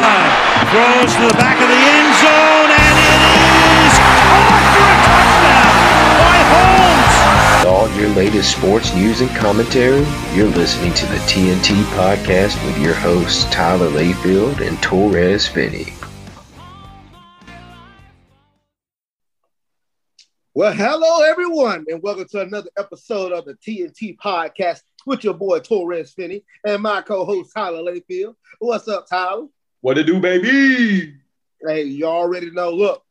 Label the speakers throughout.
Speaker 1: Gunn throws to the back of the end zone, and it is caught for a touchdown by Holmes.
Speaker 2: With all your latest sports news and commentary, you're listening to the TNT podcast with your hosts Tyler Layfield and Torres Finney.
Speaker 3: Well, hello everyone, and welcome to another episode of the TNT podcast with your boy Torres Finney and my co-host Tyler Layfield. What's up, Tyler?
Speaker 4: What to do, baby?
Speaker 3: Hey, y'all already know. Look,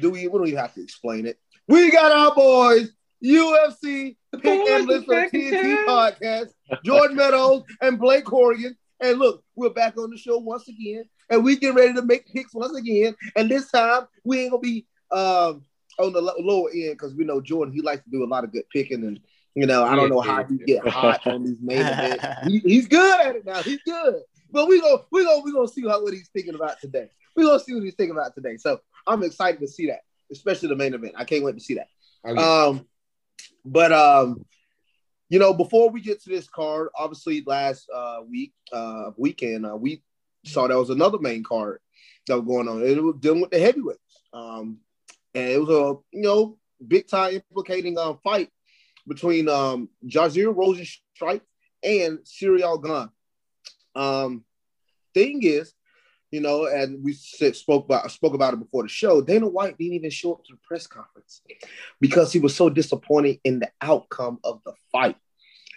Speaker 3: do we? We don't even have to explain it. We got our boys, UFC pick
Speaker 4: boys
Speaker 3: analyst for the
Speaker 4: back in
Speaker 3: TNT podcast, Jordan Meadows and Blake Corrigan. And look, we're back on the show once again, and we get ready to make picks once again. And this time, we ain't gonna be um, on the lo- lower end because we know Jordan. He likes to do a lot of good picking, and you know, I don't know how he get hot on these main events. He, he's good at it now. He's good. But we go, we go, we gonna see how what he's thinking about today. We gonna see what he's thinking about today. So I'm excited to see that, especially the main event. I can't wait to see that. Um, but um, you know, before we get to this card, obviously last uh week, uh weekend, uh, we saw there was another main card that was going on. It was dealing with the heavyweights. Um, and it was a you know big time implicating um fight between um Jazier Rozenstruik and Ciryl Gane. Um, thing is, you know, and we said, spoke about spoke about it before the show. Dana White didn't even show up to the press conference because he was so disappointed in the outcome of the fight.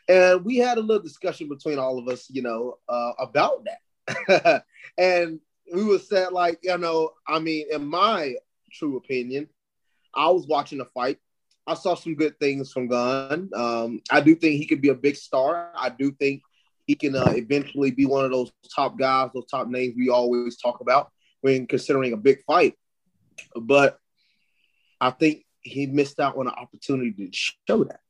Speaker 3: And we had a little discussion between all of us, you know, uh, about that. and we were said like, you know, I mean, in my true opinion, I was watching the fight. I saw some good things from Gane. Um, I do think he could be a big star. I do think he can uh, eventually be one of those top guys, those top names we always talk about when considering a big fight. But I think he missed out on an opportunity to show that.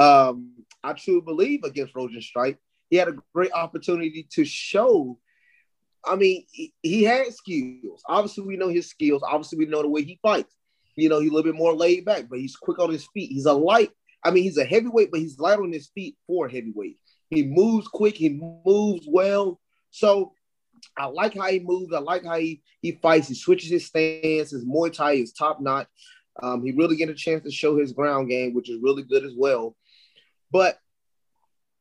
Speaker 3: Um, I truly believe against Rozenstruik, he had a great opportunity to show. I mean, he, he had skills. Obviously, we know his skills. Obviously, we know the way he fights. You know, he's a little bit more laid back, but he's quick on his feet. He's a light. I mean, he's a heavyweight, but he's light on his feet for heavyweight. He moves quick. He moves well. So I like how he moves. I like how he, he fights. He switches his stance. His Muay Thai is top notch. Um, he really get a chance to show his ground game, which is really good as well. But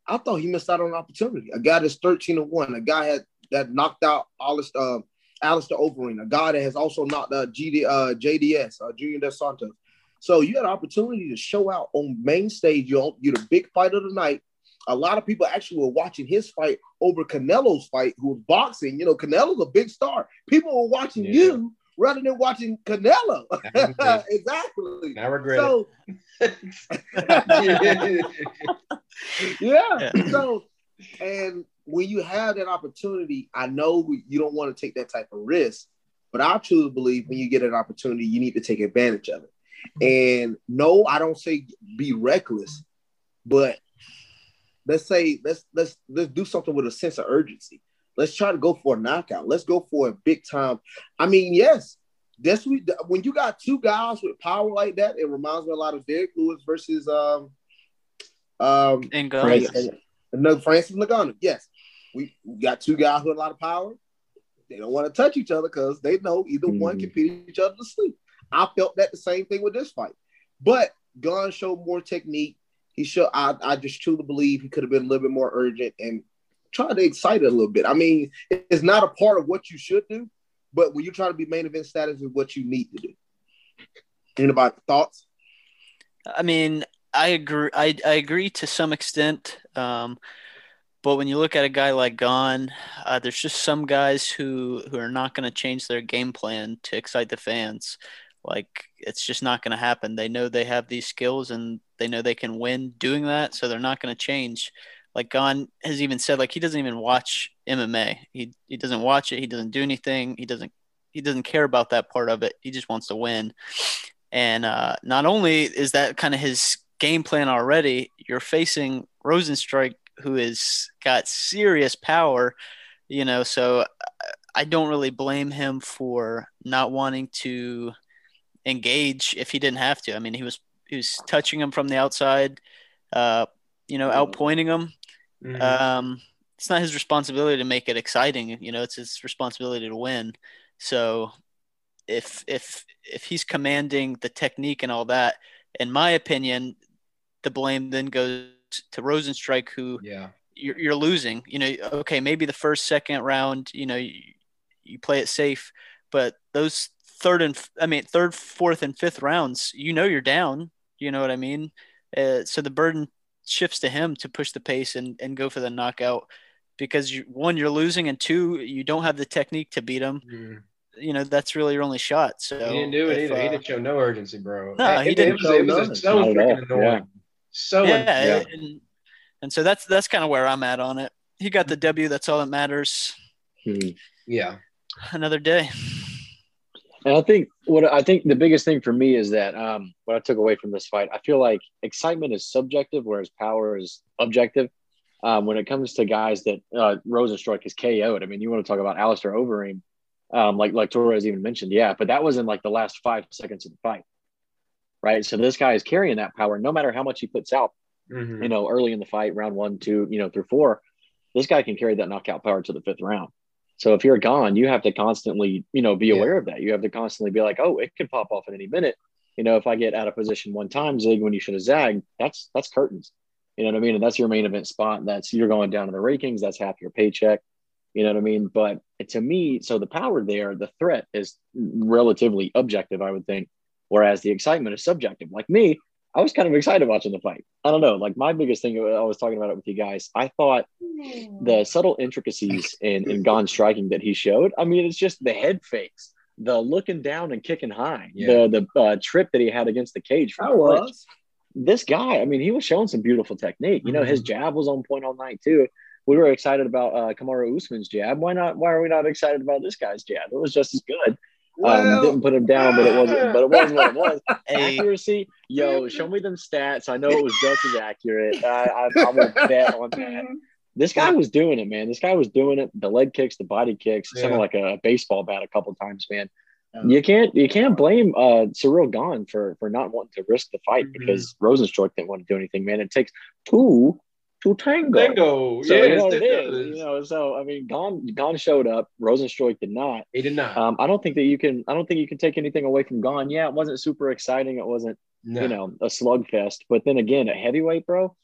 Speaker 3: I thought he missed out on an opportunity. A guy that's 13 and 1, a guy had, that knocked out Alistair, uh, Alistair Overeem, a guy that has also knocked out GD, uh, JDS, uh, Junior Dos. So you had an opportunity to show out on main stage. You're, you're the big fight of the night. A lot of people actually were watching his fight over Canelo's fight, who was boxing. You know, Canelo's a big star. People were watching
Speaker 4: Yeah.
Speaker 3: you rather than watching Canelo. Exactly.
Speaker 4: I regret
Speaker 3: So
Speaker 4: it.
Speaker 3: yeah. So, and when you have that opportunity, I know you don't want to take that type of risk, but I truly believe when you get an opportunity, you need to take advantage of it. Mm-hmm. And no, I don't say be reckless, but let's say let's let's let's do something with a sense of urgency. Let's try to go for a knockout. Let's go for a big time. I mean, yes, that's we when you got two guys with power like that, it reminds me a lot of Derrick Lewis versus um um
Speaker 5: And
Speaker 3: Francis,
Speaker 5: Gane.
Speaker 3: another Francis Ngannou. Yes, we, we got two guys with a lot of power. They don't want to touch each other because they know either one can put each other to sleep. I felt that the same thing with this fight, but Gane showed more technique. He showed. I, I just truly believe he could have been a little bit more urgent and try to excite it a little bit. I mean, it's not a part of what you should do, but when you're trying to be main event status, is what you need to do. Anybody thoughts?
Speaker 5: I mean, I agree. I, I agree to some extent. Um, but when you look at a guy like Gane, uh, there's just some guys who who are not going to change their game plan to excite the fans. Like it's just not going to happen. They know they have these skills and they know they can win doing that, so they're not going to change. Like Gane has even said, like he doesn't even watch MMA. He he doesn't watch it. He doesn't do anything. He doesn't he doesn't care about that part of it. He just wants to win. And uh, not only is that kind of his game plan already, you're facing Rozenstruik, who has got serious power, you know. So I don't really blame him for not wanting to engage if he didn't have to. I mean, he was he was touching him from the outside, uh, you know, outpointing him.
Speaker 4: Mhm.
Speaker 5: Um, it's not his responsibility to make it exciting. You know, it's his responsibility to win. So if if if he's commanding the technique and all that, in my opinion, the blame then goes to Rozenstruik, who
Speaker 4: Yeah.
Speaker 5: you're, you're losing. You know, okay, maybe the first, second round, you know, you, you play it safe, but those third and I mean third, fourth, and fifth rounds, you know, you're down. You know what I mean? Uh, so the burden shifts to him to push the pace and, and go for the knockout because you, one, you're losing, and two, you don't have the technique to beat him.
Speaker 4: Mm.
Speaker 5: You know, that's really your only shot. So
Speaker 4: He didn't do it
Speaker 5: if,
Speaker 4: either. he
Speaker 5: uh,
Speaker 4: didn't show no urgency, bro.
Speaker 5: No, he
Speaker 4: it
Speaker 5: didn't
Speaker 4: was,
Speaker 3: show
Speaker 4: it was so freaking annoying.
Speaker 6: yeah.
Speaker 4: So
Speaker 5: yeah,
Speaker 6: yeah.
Speaker 5: And, and so that's that's kind of where I'm at on it. He got the W. That's all that matters.
Speaker 6: Hmm.
Speaker 4: yeah.
Speaker 5: Another day.
Speaker 6: And I think what I think the biggest thing for me is that um, what I took away from this fight, I feel like excitement is subjective, whereas power is objective. Um, when it comes to guys that uh, Rozenstruik is KO'd, I mean, you want to talk about Alistair Overeem, um, like like Torres even mentioned, yeah, but that was in like the last five seconds of the fight, right? So this guy is carrying that power, no matter how much he puts out,
Speaker 4: Mhm.
Speaker 6: you know, early in the fight, round one, two, you know, through four, this guy can carry that knockout power to the fifth round. So if you're Gane, you have to constantly, you know, be
Speaker 4: Yeah.
Speaker 6: aware of that. You have to constantly be like, oh, it could pop off at any minute. You know, if I get out of position one time, zig when you should have zagged, that's that's curtains. You know what I mean? And that's your main event spot. That's you're going down in the rankings. That's half your paycheck. You know what I mean? But to me, so the power there, the threat is relatively objective, I would think. Whereas the excitement is subjective. Like me, I was kind of excited watching the fight. I don't know. Like my biggest thing, I was talking about it with you guys. I thought the subtle intricacies in, in Gane striking that he showed. I mean, it's just the head fakes, the looking down and kicking high,
Speaker 4: Yeah.
Speaker 6: the the uh, trip that he had against the cage.
Speaker 3: I was.
Speaker 6: This guy, I mean, he was showing some beautiful technique. You know, his jab was on point all night too. We were excited about uh, Kamaru Usman's jab. Why not? Why are we not excited about this guy's jab? It was just as good. Um, didn't put him down, but it wasn't. But it wasn't what it was.
Speaker 5: Hey,
Speaker 6: Accuracy, yo, show me them stats. I know it was just as accurate. I, I, I will bet on that. This guy was doing it, man. This guy was doing it. The leg kicks, the body kicks,
Speaker 4: Yeah.
Speaker 6: sounded like a baseball bat a couple times, man. You can't you can't blame uh Ciryl Gane for for not wanting to risk the fight
Speaker 4: Mhm.
Speaker 6: because Rozenstruik didn't want to do anything, man. It takes two to tango.
Speaker 4: Bingo.
Speaker 6: So
Speaker 4: yes,
Speaker 6: you know
Speaker 4: it
Speaker 6: is. You know, so I mean, Gane Gane showed up. Rozenstruik did not.
Speaker 4: He did not.
Speaker 6: Um, I don't think that you can. I don't think you can take anything away from Gane. Yeah, it wasn't super exciting. It wasn't
Speaker 4: no.
Speaker 6: you know a slugfest. But then again, a heavyweight, bro,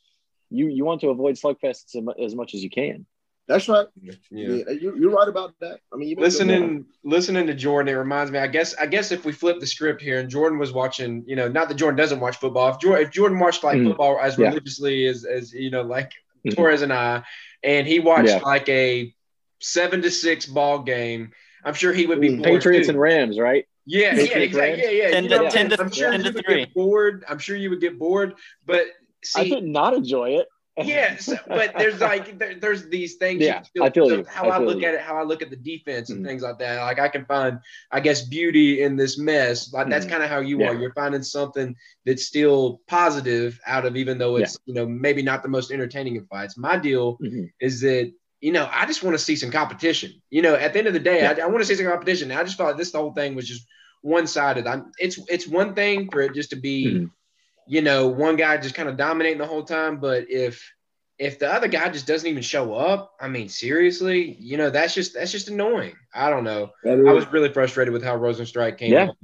Speaker 6: you you want to avoid slugfests as much as you can.
Speaker 3: That's right.
Speaker 4: Yeah.
Speaker 3: Yeah, you, you're right about that. I mean, you make a good point.
Speaker 4: listening listening to Jordan, it reminds me. I guess I guess if we flip the script here, and Jordan was watching, you know, not that Jordan doesn't watch football. If Jordan, if Jordan watched like
Speaker 6: Mhm.
Speaker 4: football as
Speaker 6: Yeah.
Speaker 4: religiously as as you know, like
Speaker 6: Mhm.
Speaker 4: Torres and I, and he watched
Speaker 6: Yeah.
Speaker 4: like a seven to six ball game, I'm sure he would be
Speaker 3: Mm.
Speaker 4: bored
Speaker 6: Patriots
Speaker 4: too.
Speaker 6: and Rams, right?
Speaker 4: Yeah, yeah, exactly.
Speaker 6: Rams.
Speaker 4: Yeah, yeah.
Speaker 5: 10
Speaker 4: You
Speaker 5: to-
Speaker 4: know what I'm
Speaker 5: 10 to-
Speaker 4: I'm sure
Speaker 5: 10
Speaker 4: you
Speaker 5: to
Speaker 4: would
Speaker 5: three.
Speaker 4: get bored. I'm sure you would get bored, but
Speaker 6: I
Speaker 4: see,
Speaker 6: did not enjoy it.
Speaker 4: Yes, but there's like there, there's these things.
Speaker 6: Yeah,
Speaker 4: still-
Speaker 6: I feel you.
Speaker 4: How
Speaker 6: I
Speaker 4: I, look
Speaker 6: you.
Speaker 4: at it, how I look at the defense and
Speaker 6: Mhm.
Speaker 4: things like that. Like I can find, I guess, beauty in this mess. Like that's
Speaker 6: Mhm.
Speaker 4: kind of how you
Speaker 6: Yeah.
Speaker 4: are. You're finding something that's still positive out of, even though it's you know maybe not the most entertaining of fights. My deal
Speaker 6: Mhm.
Speaker 4: is that you know I just want to see some competition. You know, at the end of the day, I, I want to see some competition. I just felt like this whole thing was just one sided. I'm it's it's one thing for it just to be,
Speaker 6: Mhm.
Speaker 4: You know, one guy just kind of dominating the whole time, but if if the other guy just doesn't even show up, I mean, seriously, you know, that's just that's just annoying. I don't know.
Speaker 3: That is-
Speaker 4: I was really frustrated with how Rozenstruik came
Speaker 6: Yeah.
Speaker 4: up,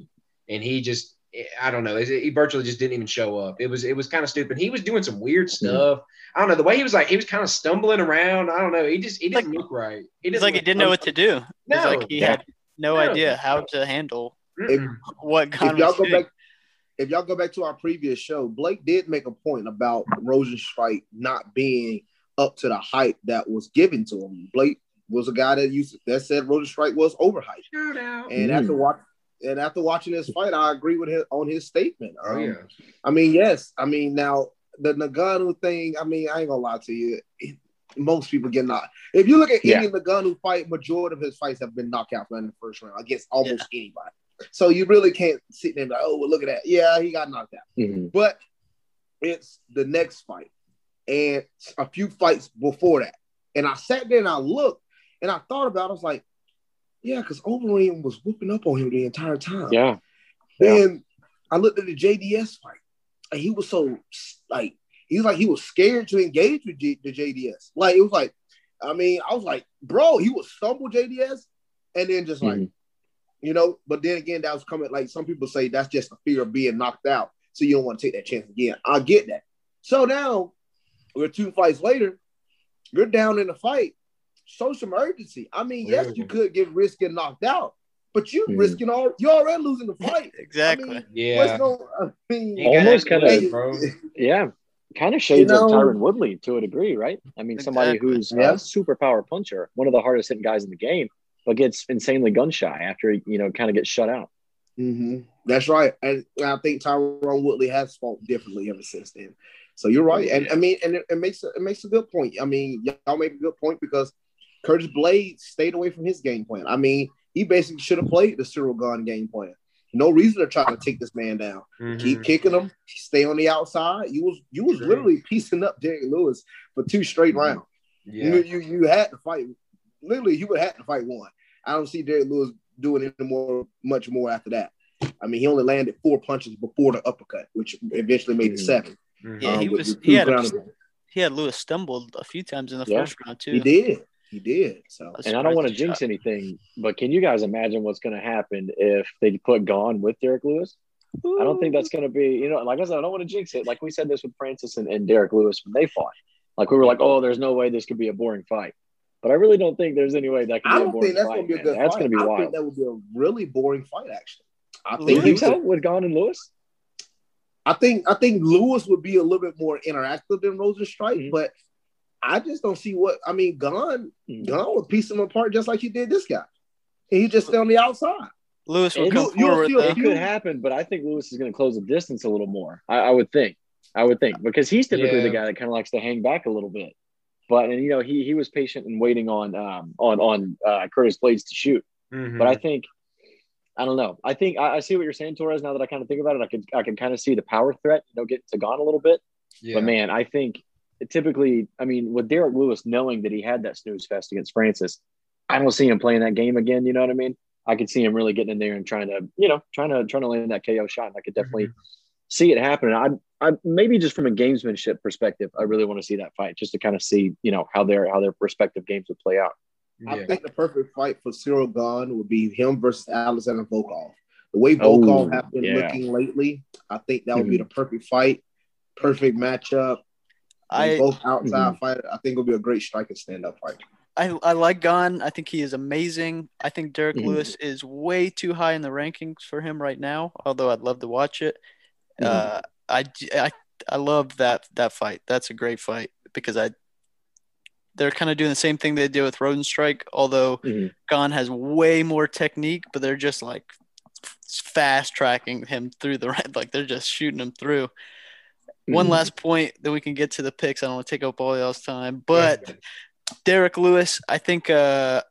Speaker 4: and he just I don't know. He virtually just didn't even show up. It was it was kind of stupid. He was doing some weird
Speaker 6: Mm-hmm.
Speaker 4: stuff. I don't know the way he was like he was kind of stumbling around. I don't know. He just he didn't
Speaker 5: Like-
Speaker 4: look right. He
Speaker 5: It's like he didn't know what to do.
Speaker 4: No.
Speaker 5: like he
Speaker 6: Yeah.
Speaker 5: had no,
Speaker 4: No.
Speaker 5: idea how to handle
Speaker 4: Mm-mm.
Speaker 5: what
Speaker 3: if
Speaker 5: Gane
Speaker 3: y'all go
Speaker 5: doing.
Speaker 3: back, if y'all go back to our previous show, Blake did make a point about Rozenstruik not being up to the hype that was given to him. Blake was a guy that used that said Rozenstruik was overhyped,
Speaker 4: Shout out.
Speaker 3: and
Speaker 6: Mm.
Speaker 3: after watch and after watching this fight, I agree with him on his statement.
Speaker 4: Oh
Speaker 3: Um,
Speaker 4: yeah.
Speaker 3: I mean, yes. I mean, now the Ngannou thing. I mean, I ain't gonna lie to you. It- most people get knocked. If you look at
Speaker 6: Yeah.
Speaker 3: any Ngannou fight, majority of his fights have been knockouts in the first round against almost anybody. So you really can't sit there and be like, oh, well, look at that. Yeah, he got knocked out.
Speaker 6: Mhm.
Speaker 3: But it's the next fight and a few fights before that. And I sat there and I looked and I thought about it. I was like, yeah, because Overeem was whooping up on him the entire time.
Speaker 6: Yeah. Yeah.
Speaker 3: Then I looked at the JDS fight, and he was so like he was like he was scared to engage with G- the JDS. Like it was like I mean, I was like, bro, he was stumble JDS, and then just like,
Speaker 6: Mhm.
Speaker 3: You know. But then again, that was coming like some people say that's just the fear of being knocked out, so you don't want to take that chance again. I get that. So now we're two fights later. You're down in the fight. Show some urgency. I mean, yes, you could get risk getting knocked out, but you
Speaker 6: Mhm.
Speaker 3: risking all. You're already losing the fight.
Speaker 5: Exactly.
Speaker 3: I mean,
Speaker 4: Yeah.
Speaker 3: what's no, I mean,
Speaker 4: gotta
Speaker 6: Almost kinda-
Speaker 4: bro.
Speaker 6: Yeah, kind of shades
Speaker 3: know-
Speaker 6: of Tyron Woodley to a degree, right? I mean, somebody who's
Speaker 3: Yeah.
Speaker 6: a super power puncher, one of the hardest hitting guys in the game, but gets insanely gun shy after he, you know, kind of gets shut out.
Speaker 3: hmm That's right. And I think Tyron Woodley has fought differently ever since then. So you're right. And I mean, and it, it makes it makes a good point. I mean, y'all make a good point because Curtis Blaydes stayed away from his game plan. I mean, he basically should have played the Ciryl Gane game plan. No reason to try to take this man down.
Speaker 4: Mhm.
Speaker 3: Keep kicking him. Stay on the outside. You was you was
Speaker 4: True.
Speaker 3: literally piecing up Derrick Lewis for two straight
Speaker 4: Mhm.
Speaker 3: rounds. You, you you had to fight. Literally, he would have to fight one. I don't see Derrick Lewis doing any more, much more after that. I mean, he only landed four punches before the uppercut, which eventually made it
Speaker 6: Mhm.
Speaker 3: seven.
Speaker 4: Mhm.
Speaker 5: Yeah, he was- he had a- He had Lewis stumbled a few times in the
Speaker 6: Yeah.
Speaker 5: first round too.
Speaker 3: He did. He did. So
Speaker 5: was
Speaker 6: And I don't want to jinx
Speaker 5: shot.
Speaker 6: anything, but can you guys imagine what's going to happen if they put Gane with Derrick Lewis? I don't think that's going to be, you know, like I said, I don't want to jinx it. Like we said this with Francis and, and Derrick Lewis when they fought. Like we were like, oh, there's no way this could be a boring fight. But I really don't think there's any way that could
Speaker 3: I
Speaker 6: be a
Speaker 3: don't
Speaker 6: boring
Speaker 3: think that's
Speaker 6: fight.
Speaker 3: going to be a
Speaker 6: man.
Speaker 3: good
Speaker 6: That's going to be
Speaker 3: I
Speaker 6: wild.
Speaker 3: think that would be a really boring fight, actually. I
Speaker 6: Do
Speaker 3: think
Speaker 6: you
Speaker 3: he
Speaker 6: think so with Gane and Lewis?
Speaker 3: I think I think Lewis would be a little bit more interactive than Rozenstruik,
Speaker 6: Mhm.
Speaker 3: but I just don't see what I mean. Gane,
Speaker 6: Mhm.
Speaker 3: Gane would piece him apart just like he did this guy. And he just stay on the outside.
Speaker 5: Lewis will
Speaker 6: And
Speaker 5: come
Speaker 3: you'll- you'll
Speaker 5: forward.
Speaker 3: see.
Speaker 6: It could happen, but I think Lewis is going to close the distance a little more. I, I would think. I would think because he's typically
Speaker 4: Yeah.
Speaker 6: the guy that kind of likes to hang back a little bit. But and you know he he was patient and waiting on um on on uh, Curtis Blaydes to shoot.
Speaker 4: Mhm.
Speaker 6: But I think I don't know. I think I, I see what you're saying, Torres. Now that I kind of think about it, I could I can kind of see the power threat, you know, getting to Gane a little bit.
Speaker 4: yeah.
Speaker 6: But man, I think typically, I mean, with Derrick Lewis knowing that he had that snooze fest against Francis, I don't see him playing that game again. You know what I mean? I could see him really getting in there and trying to, you know, trying to trying to land that KO shot. And I could definitely
Speaker 4: Mm-hmm.
Speaker 6: See it happen. I, I maybe just from a gamesmanship perspective, I really want to see that fight just to kind of see, you know, how their how their respective games would play out.
Speaker 3: I think the perfect fight for Ciryl Gane would be him versus Alexander Volkov. The way
Speaker 6: Oh,
Speaker 3: Volkov has been
Speaker 6: yeah.
Speaker 3: looking lately, I think that would be
Speaker 6: Mhm.
Speaker 3: the perfect fight, perfect matchup.
Speaker 5: I
Speaker 3: both outside fighters. I think it'll be a great striking stand-up fight.
Speaker 5: I, I like Gane. I think he is amazing. I think Derek
Speaker 6: Mhm.
Speaker 5: Lewis is way too high in the rankings for him right now. Although I'd love to watch it. Uh, I, I I love that that fight. That's a great fight because I they're kind of doing the same thing they did with Rozenstruik. Although
Speaker 6: Mhm.
Speaker 5: Gane has way more technique, but they're just like fast tracking him through the red. Like they're just shooting him through. One
Speaker 6: Mhm.
Speaker 5: last point that we can get to the picks. I don't want to take up all y'all's time, but Derrick Lewis, I think uh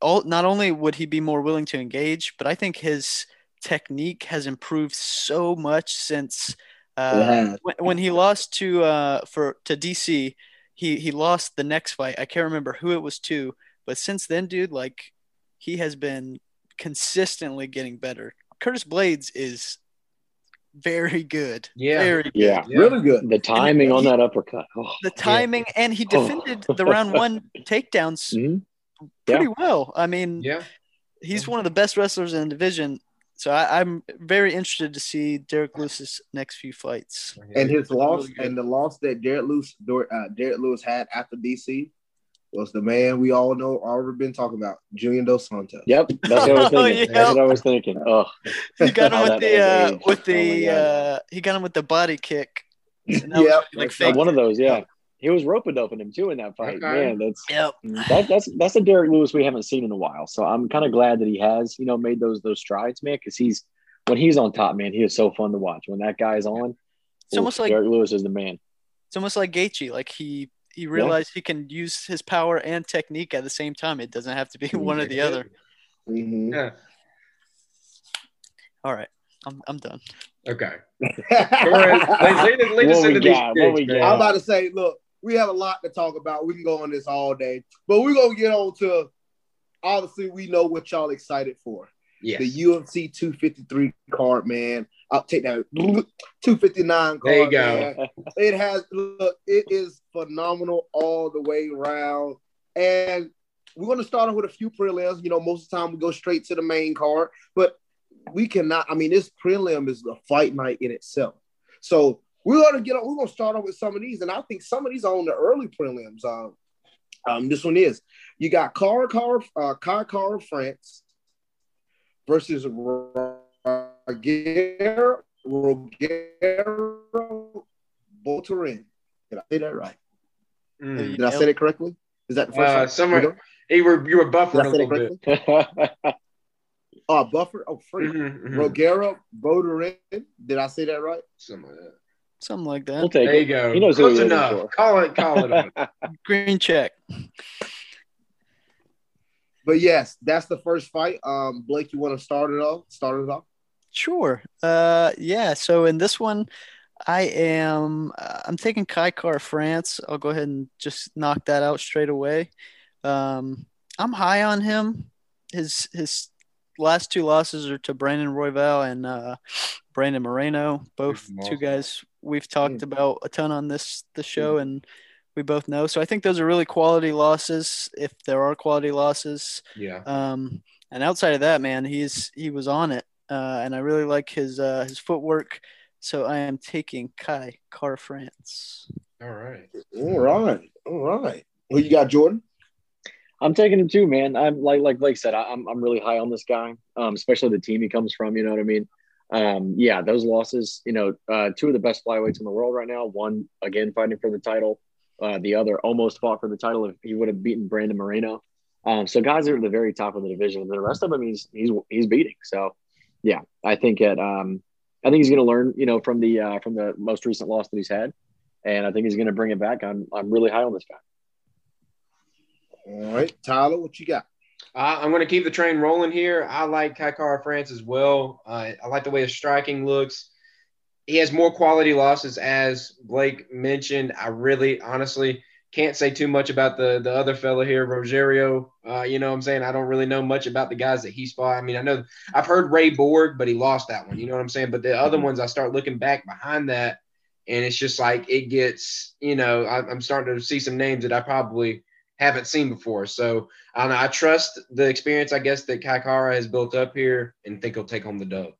Speaker 5: all not only would he be more willing to engage, but I think his technique has improved so much since uh
Speaker 3: It has.
Speaker 5: when, when he lost to uh for to DC, he he lost the next fight. I can't remember who it was to, but since then, dude, like he has been consistently getting better. Curtis Blaydes is very good.
Speaker 4: Yeah.
Speaker 5: Very good.
Speaker 6: Yeah.
Speaker 4: Yeah.
Speaker 3: Really good.
Speaker 6: The timing on that uppercut. Oh.
Speaker 5: The timing and he
Speaker 6: Oh.
Speaker 5: defended the round one takedowns
Speaker 6: Mhm.
Speaker 5: pretty well. I mean,
Speaker 4: Yeah.
Speaker 5: he's one of the best wrestlers in the division. So I, I'm very interested to see Derrick Lewis's next few fights.
Speaker 3: And his loss
Speaker 5: really
Speaker 3: and the loss that Derrick Lewis uh, Derrick Lewis had after DC was the man we all know already been talking about, Julian Dos Santos.
Speaker 6: Yep, that's what I was
Speaker 5: Oh,
Speaker 6: thinking. That's what I was thinking. Oh,
Speaker 5: He got him with the uh, with
Speaker 6: Oh
Speaker 5: the
Speaker 6: God.
Speaker 5: uh, he got him with the body kick. And that was
Speaker 3: Yep.
Speaker 5: like
Speaker 6: Oh, one of those. Yeah, he was rope doping him too in that fight.
Speaker 4: Okay.
Speaker 6: Man, that's
Speaker 5: Yep.
Speaker 6: that, that's that's a Derrick Lewis we haven't seen in a while. So I'm kind of glad that he has you know made those those strides, man. Because he's when he's on top, man, he is so fun to watch. When that guy's on,
Speaker 5: It's almost like
Speaker 6: Derrick Lewis is the man.
Speaker 5: it's almost like Gaethje. Like he he realized he can use his power and technique at the same time. It doesn't have to be one or the other.
Speaker 3: Mhm.
Speaker 4: Yeah.
Speaker 5: All right, I'm I'm done.
Speaker 4: Okay.
Speaker 6: What we
Speaker 4: into these?
Speaker 6: What we got?
Speaker 3: I'm about to say, look, we have a lot to talk about. We can go on this all day, but we're gonna get on to obviously we know what y'all excited for.
Speaker 4: Yes.
Speaker 3: The UFC 253 card, man. I'll take that 259 card.
Speaker 4: There you go.
Speaker 3: man. It has look, it is phenomenal all the way around. And we're to start off with a few prelims. You know, most of the time we go straight to the main card, but we cannot. I mean, this prelim is a fight night in itself. So we're going to get on. We're to start off with some of these, and I think some of these are on the early prelims. Um, um this one is you got Car Car uh, Car Kara France versus Roger Rogero Boltarin. Did I say that right?
Speaker 4: Mm.
Speaker 3: Did I say it correctly? Is that the first
Speaker 4: Uh,
Speaker 3: one?
Speaker 4: somewhere you were you were buffering a little
Speaker 3: that
Speaker 4: bit.
Speaker 3: Oh, Buffer. Oh, free.
Speaker 4: Mhm, mhm.
Speaker 3: Rogero Boltarin. Did I say that right?
Speaker 4: Something like that.
Speaker 5: Something like
Speaker 6: we'll
Speaker 5: that.
Speaker 6: take
Speaker 4: There you go.
Speaker 6: He knows who
Speaker 4: Close
Speaker 6: he is,
Speaker 4: enough.
Speaker 6: sure.
Speaker 4: Call it. Call it.
Speaker 5: Green check.
Speaker 3: But yes, that's the first fight. Um, Blake, you want to start it off? Start it off.
Speaker 5: Sure. Uh, yeah. So in this one, I am uh, I'm taking Kai Kara-France. I'll go ahead and just knock that out straight away. Um, I'm high on him. His his last two losses are to Brandon Royval and uh, Brandon Moreno, both
Speaker 4: Awesome.
Speaker 5: two guys we've talked about a ton on this the show, and we both know. So I think those are really quality losses, if there are quality losses.
Speaker 4: yeah.
Speaker 5: Um, and outside of that, man, he's he was on it, uh, and I really like his uh, his footwork. So I am taking Kai Kara-France.
Speaker 4: All right.
Speaker 3: All right. All right. Who you got, Jordan?
Speaker 6: I'm taking him too, man. I'm like like Blake said, I, I'm I'm really high on this guy, um, especially the team he comes from. You know what I mean? Um, yeah, those losses. You know, uh, two of the best flyweights in the world right now. One again fighting for the title. Uh, the other almost fought for the title if he would have beaten Brandon Moreno. Um, so guys are at the very top of the division, and the rest of them he's he's he's beating. So yeah, I think at um, I think he's going to learn, you know, from the uh, from the most recent loss that he's had, and I think he's going to bring it back. I'm I'm really high on this guy.
Speaker 3: All right. Tyler, what you got?
Speaker 4: Uh, I'm going to keep the train rolling here. I like Kai Kara-France as well. Uh, I like the way his striking looks. He has more quality losses, as Blake mentioned. I really, honestly, can't say too much about the the other fella here, Rogerio. Uh, you know what I'm saying? I don't really know much about the guys that he's fought. I mean, I know I've heard Ray Borg, but he lost that one. You know what I'm saying? But the other ones, I start looking back behind that, and it's just like it gets, you know, I, I'm starting to see some names that I probably haven't seen before. So I know. I trust the experience, I guess, that Kai Kara has built up here and think he'll take home the dub.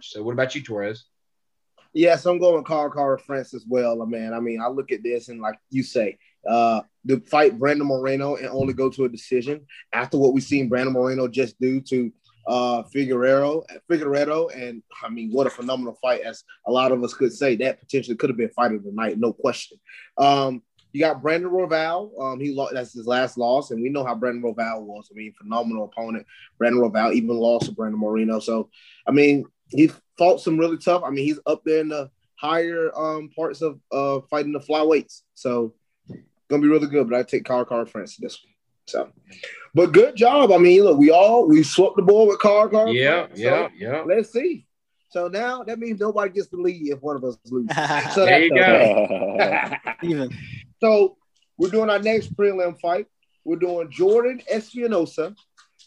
Speaker 4: So what about you, Torres?
Speaker 3: Yes, I'm going Car Car France as well, man. I mean, I look at this and like you say, uh, to fight Brandon Moreno and only go to a decision after what we've seen Brandon Moreno just do to uh Figueroa, Figueiredo, and I mean, what a phenomenal fight! As a lot of us could say, that potentially could have been fight of the night, no question. Um, you got Brandon Royval. Um, he lost. That's his last loss, and we know how Brandon Royval was. I mean, phenomenal opponent. Brandon Royval even lost to Brandon Moreno. So, I mean, he fought some really tough. I mean, he's up there in the higher um parts of uh fighting the flyweights. So, gonna be really good. But I take Car Car France this one. So, but good job. I mean, look, we all we swept the board with Car Car.
Speaker 4: Yeah,
Speaker 3: France.
Speaker 4: yeah,
Speaker 3: So,
Speaker 4: yeah.
Speaker 3: let's see. So now that means nobody gets the lead if one of us loses. So
Speaker 4: There you go.
Speaker 3: okay.
Speaker 5: Even.
Speaker 3: So we're doing our next prelim fight. We're doing Jordan Espinosa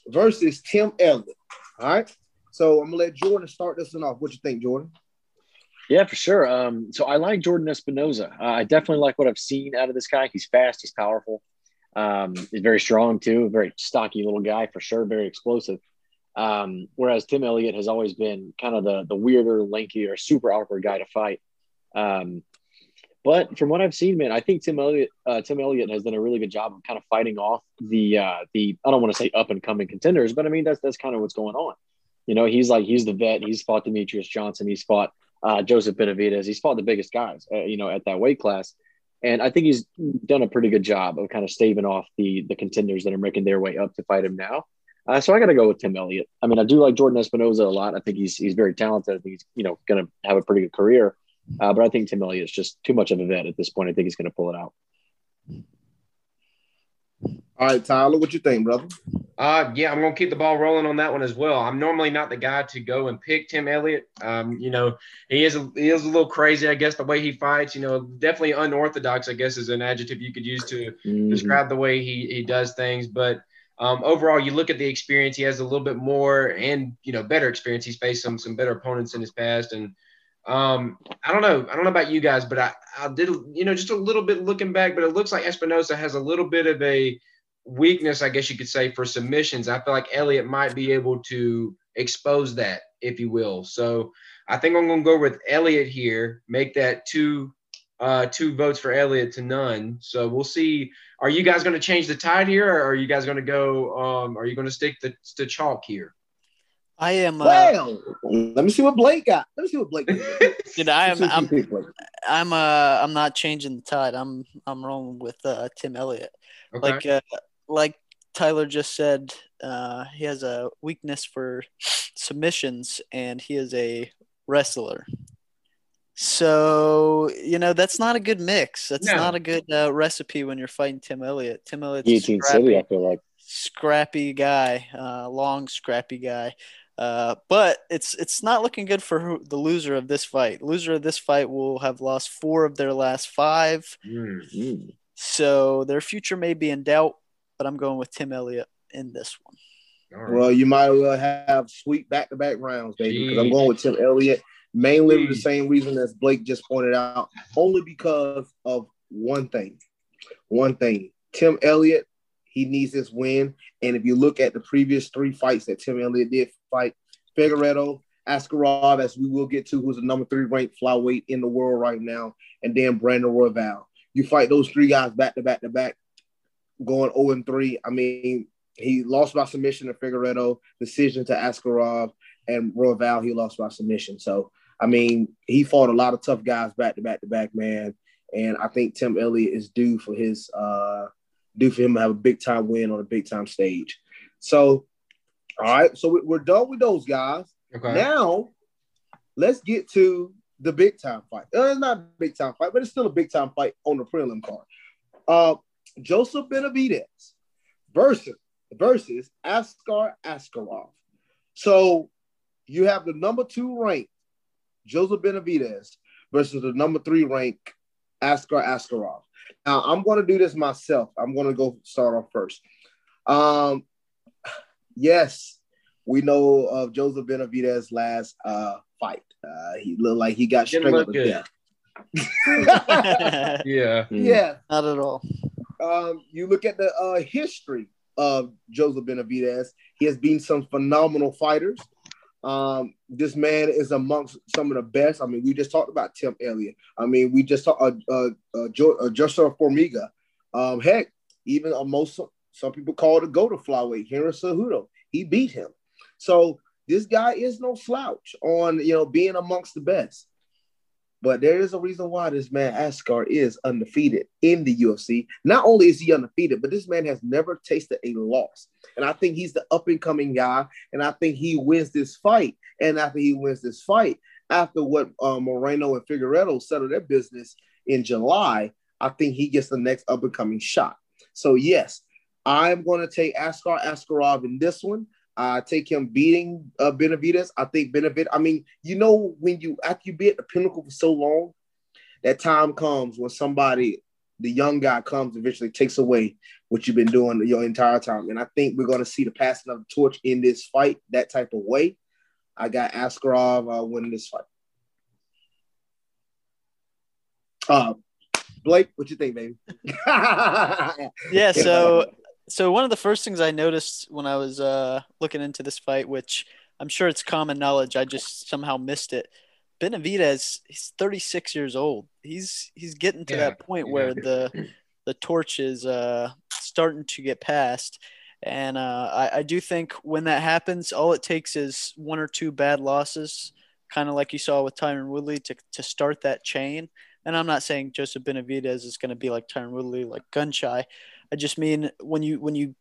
Speaker 3: versus Tim Elliott. All right. So I'm gonna let Jordan start this one off. What do you think, Jordan?
Speaker 6: Yeah, for sure. Um, so I like Jordan Espinosa. Uh, I definitely like what I've seen out of this guy. He's fast, he's powerful, um, he's very strong too. Very stocky little guy for sure. Very explosive. Um, whereas Tim Elliott has always been kind of the the weirder, lankier, super awkward guy to fight. Um, but from what I've seen, man, I think Tim Elliott uh, Tim Elliott has done a really good job of kind of fighting off the uh, the I don't want to say up and coming contenders, but I mean that's that's kind of what's going on. You know, he's like he's the vet. He's fought Demetrious Johnson. He's fought uh, Joseph Benavidez. He's fought the biggest guys, uh, you know, at that weight class. And I think he's done a pretty good job of kind of staving off the the contenders that are making their way up to fight him now. Uh, so I got to go with Tim Elliott. I mean, I do like Jordan Espinosa a lot. I think he's he's very talented. I think he's you know going to have a pretty good career. Uh, but I think Tim Elliott is just too much of a vet at this point. I think he's going to pull it out.
Speaker 3: All right, Tyler, what you think, brother?
Speaker 4: Uh, yeah, I'm gonna keep the ball rolling on that one as well. I'm normally not the guy to go and pick Tim Elliott. Um, you know, he is a, he is a little crazy, I guess, the way he fights. You know, definitely unorthodox, I guess, is an adjective you could use to
Speaker 6: Mhm.
Speaker 4: describe the way he he does things. But um, overall, you look at the experience; he has a little bit more and you know better experience. He's faced some some better opponents in his past, and Um, I don't know. I don't know about you guys, but I, I did, you know, just a little bit looking back, but it looks like Espinosa has a little bit of a weakness, I guess you could say, for submissions. I feel like Elliott might be able to expose that, if you will. So I think I'm going to go with Elliott here, make that two uh, two votes for Elliott to none. So we'll see. Are you guys going to change the tide here, or are you guys going to go? Um, are you going to stick to, to chalk here?
Speaker 5: I am. Uh,
Speaker 3: Well, let me see what Blake got. Let me see what Blake got.
Speaker 5: dude, I am.
Speaker 3: Let's
Speaker 5: I'm.
Speaker 3: you think, Blake.
Speaker 5: I'm. Uh, I'm not changing the tide. I'm. I'm rolling with uh, Tim Elliott.
Speaker 4: Okay.
Speaker 5: Like. Uh, like Tyler just said, uh, he has a weakness for submissions, and he is a wrestler. So you know that's not a good mix. That's
Speaker 4: No.
Speaker 5: not a good uh, recipe when you're fighting Tim Elliott. Tim Elliott's a scrappy,
Speaker 6: City, I feel like.
Speaker 5: scrappy guy, uh, long scrappy guy. Uh, but it's it's not looking good for who, the loser of this fight. Loser of this fight will have lost four of their last five,
Speaker 4: Hmm.
Speaker 6: Mm.
Speaker 5: so their future may be in doubt. But I'm going with Tim Elliott in this one.
Speaker 4: All right.
Speaker 3: Well, you might as well have sweet back to back rounds, baby, because I'm going with Tim Elliott, mainly for the same reason as Blake just pointed out, only because of one thing. One thing. Tim Elliott, he needs this win. And if you look at the previous three fights that Tim Elliott did fight, Figueiredo, Askarov, as we will get to, who's the number three ranked flyweight in the world right now, and then Brandon Royval. You fight those three guys back to back to back, going 0 and 3. I mean, he lost by submission to Figueiredo, decision to Askarov, and Royval, he lost by submission. So, I mean, he fought a lot of tough guys back to back to back, man. And I think Tim Elliott is due for his uh due for him to have a big time win on a big time stage. So, all right, so we- we're done with those guys.
Speaker 4: Okay.
Speaker 3: Now, let's get to the big time fight. Uh, it's not a big time fight, but it's still a big time fight on the prelim card. Uh, Joseph Benavidez versus versus Askar Askarov. So you have the number two ranked Joseph Benavidez versus the number three ranked Askar Askarov. Now I'm going to do this myself. I'm going to go start off first. Um, yes, we know of Joseph Benavidez' last uh, fight. Uh, he looked like he got
Speaker 4: Didn't
Speaker 3: strangled
Speaker 4: look
Speaker 3: to death.
Speaker 5: Not
Speaker 4: Yeah.
Speaker 6: Mm.
Speaker 3: yeah,
Speaker 5: at all.
Speaker 3: um, you look at the uh, history of Joseph Benavidez. He has been some phenomenal fighters. Um, this man is amongst some of the best. I mean, we just talked about Tim Elliott. I mean, we just talked uh, uh, uh, uh, Formiga. Um, heck, even uh, most some people call it a go to flyweight. Henry Cejudo, he beat him. So this guy is no slouch on you know being amongst the best. But there is a reason why this man Askar is undefeated in the UFC. Not only is he undefeated, but this man has never tasted a loss. And I think he's the up and coming guy. And I think he wins this fight. And after he wins this fight, after what uh, Moreno and Figueiredo settled their business in July, I think he gets the next up and coming shot. So yes, I'm going to take Askar Askarov in this one. I take him beating uh, Benavidez. I think Benavidez. I mean, you know, when you after you be at the pinnacle for so long, that time comes when somebody, the young guy, comes eventually takes away what you've been doing your entire time. And I think we're going to see the passing of the torch in this fight that type of way. I got Askarov uh, winning this fight. Uh, Blake, what you think, baby?
Speaker 5: Yeah, so so one of the first things I noticed when I was uh, looking into this fight, which I'm sure it's common knowledge, I just somehow missed it. Benavidez, he's 36 years old. He's he's getting to
Speaker 4: Yeah,
Speaker 5: that point
Speaker 4: yeah.
Speaker 5: where the the torch is uh, starting to get passed. And uh, I, I do think when that happens, all it takes is one or two bad losses, kind of like you saw with Tyron Woodley, to, to start that chain. And I'm not saying Joseph Benavidez is going to be like Tyron Woodley, like gun shy. I just mean when you when you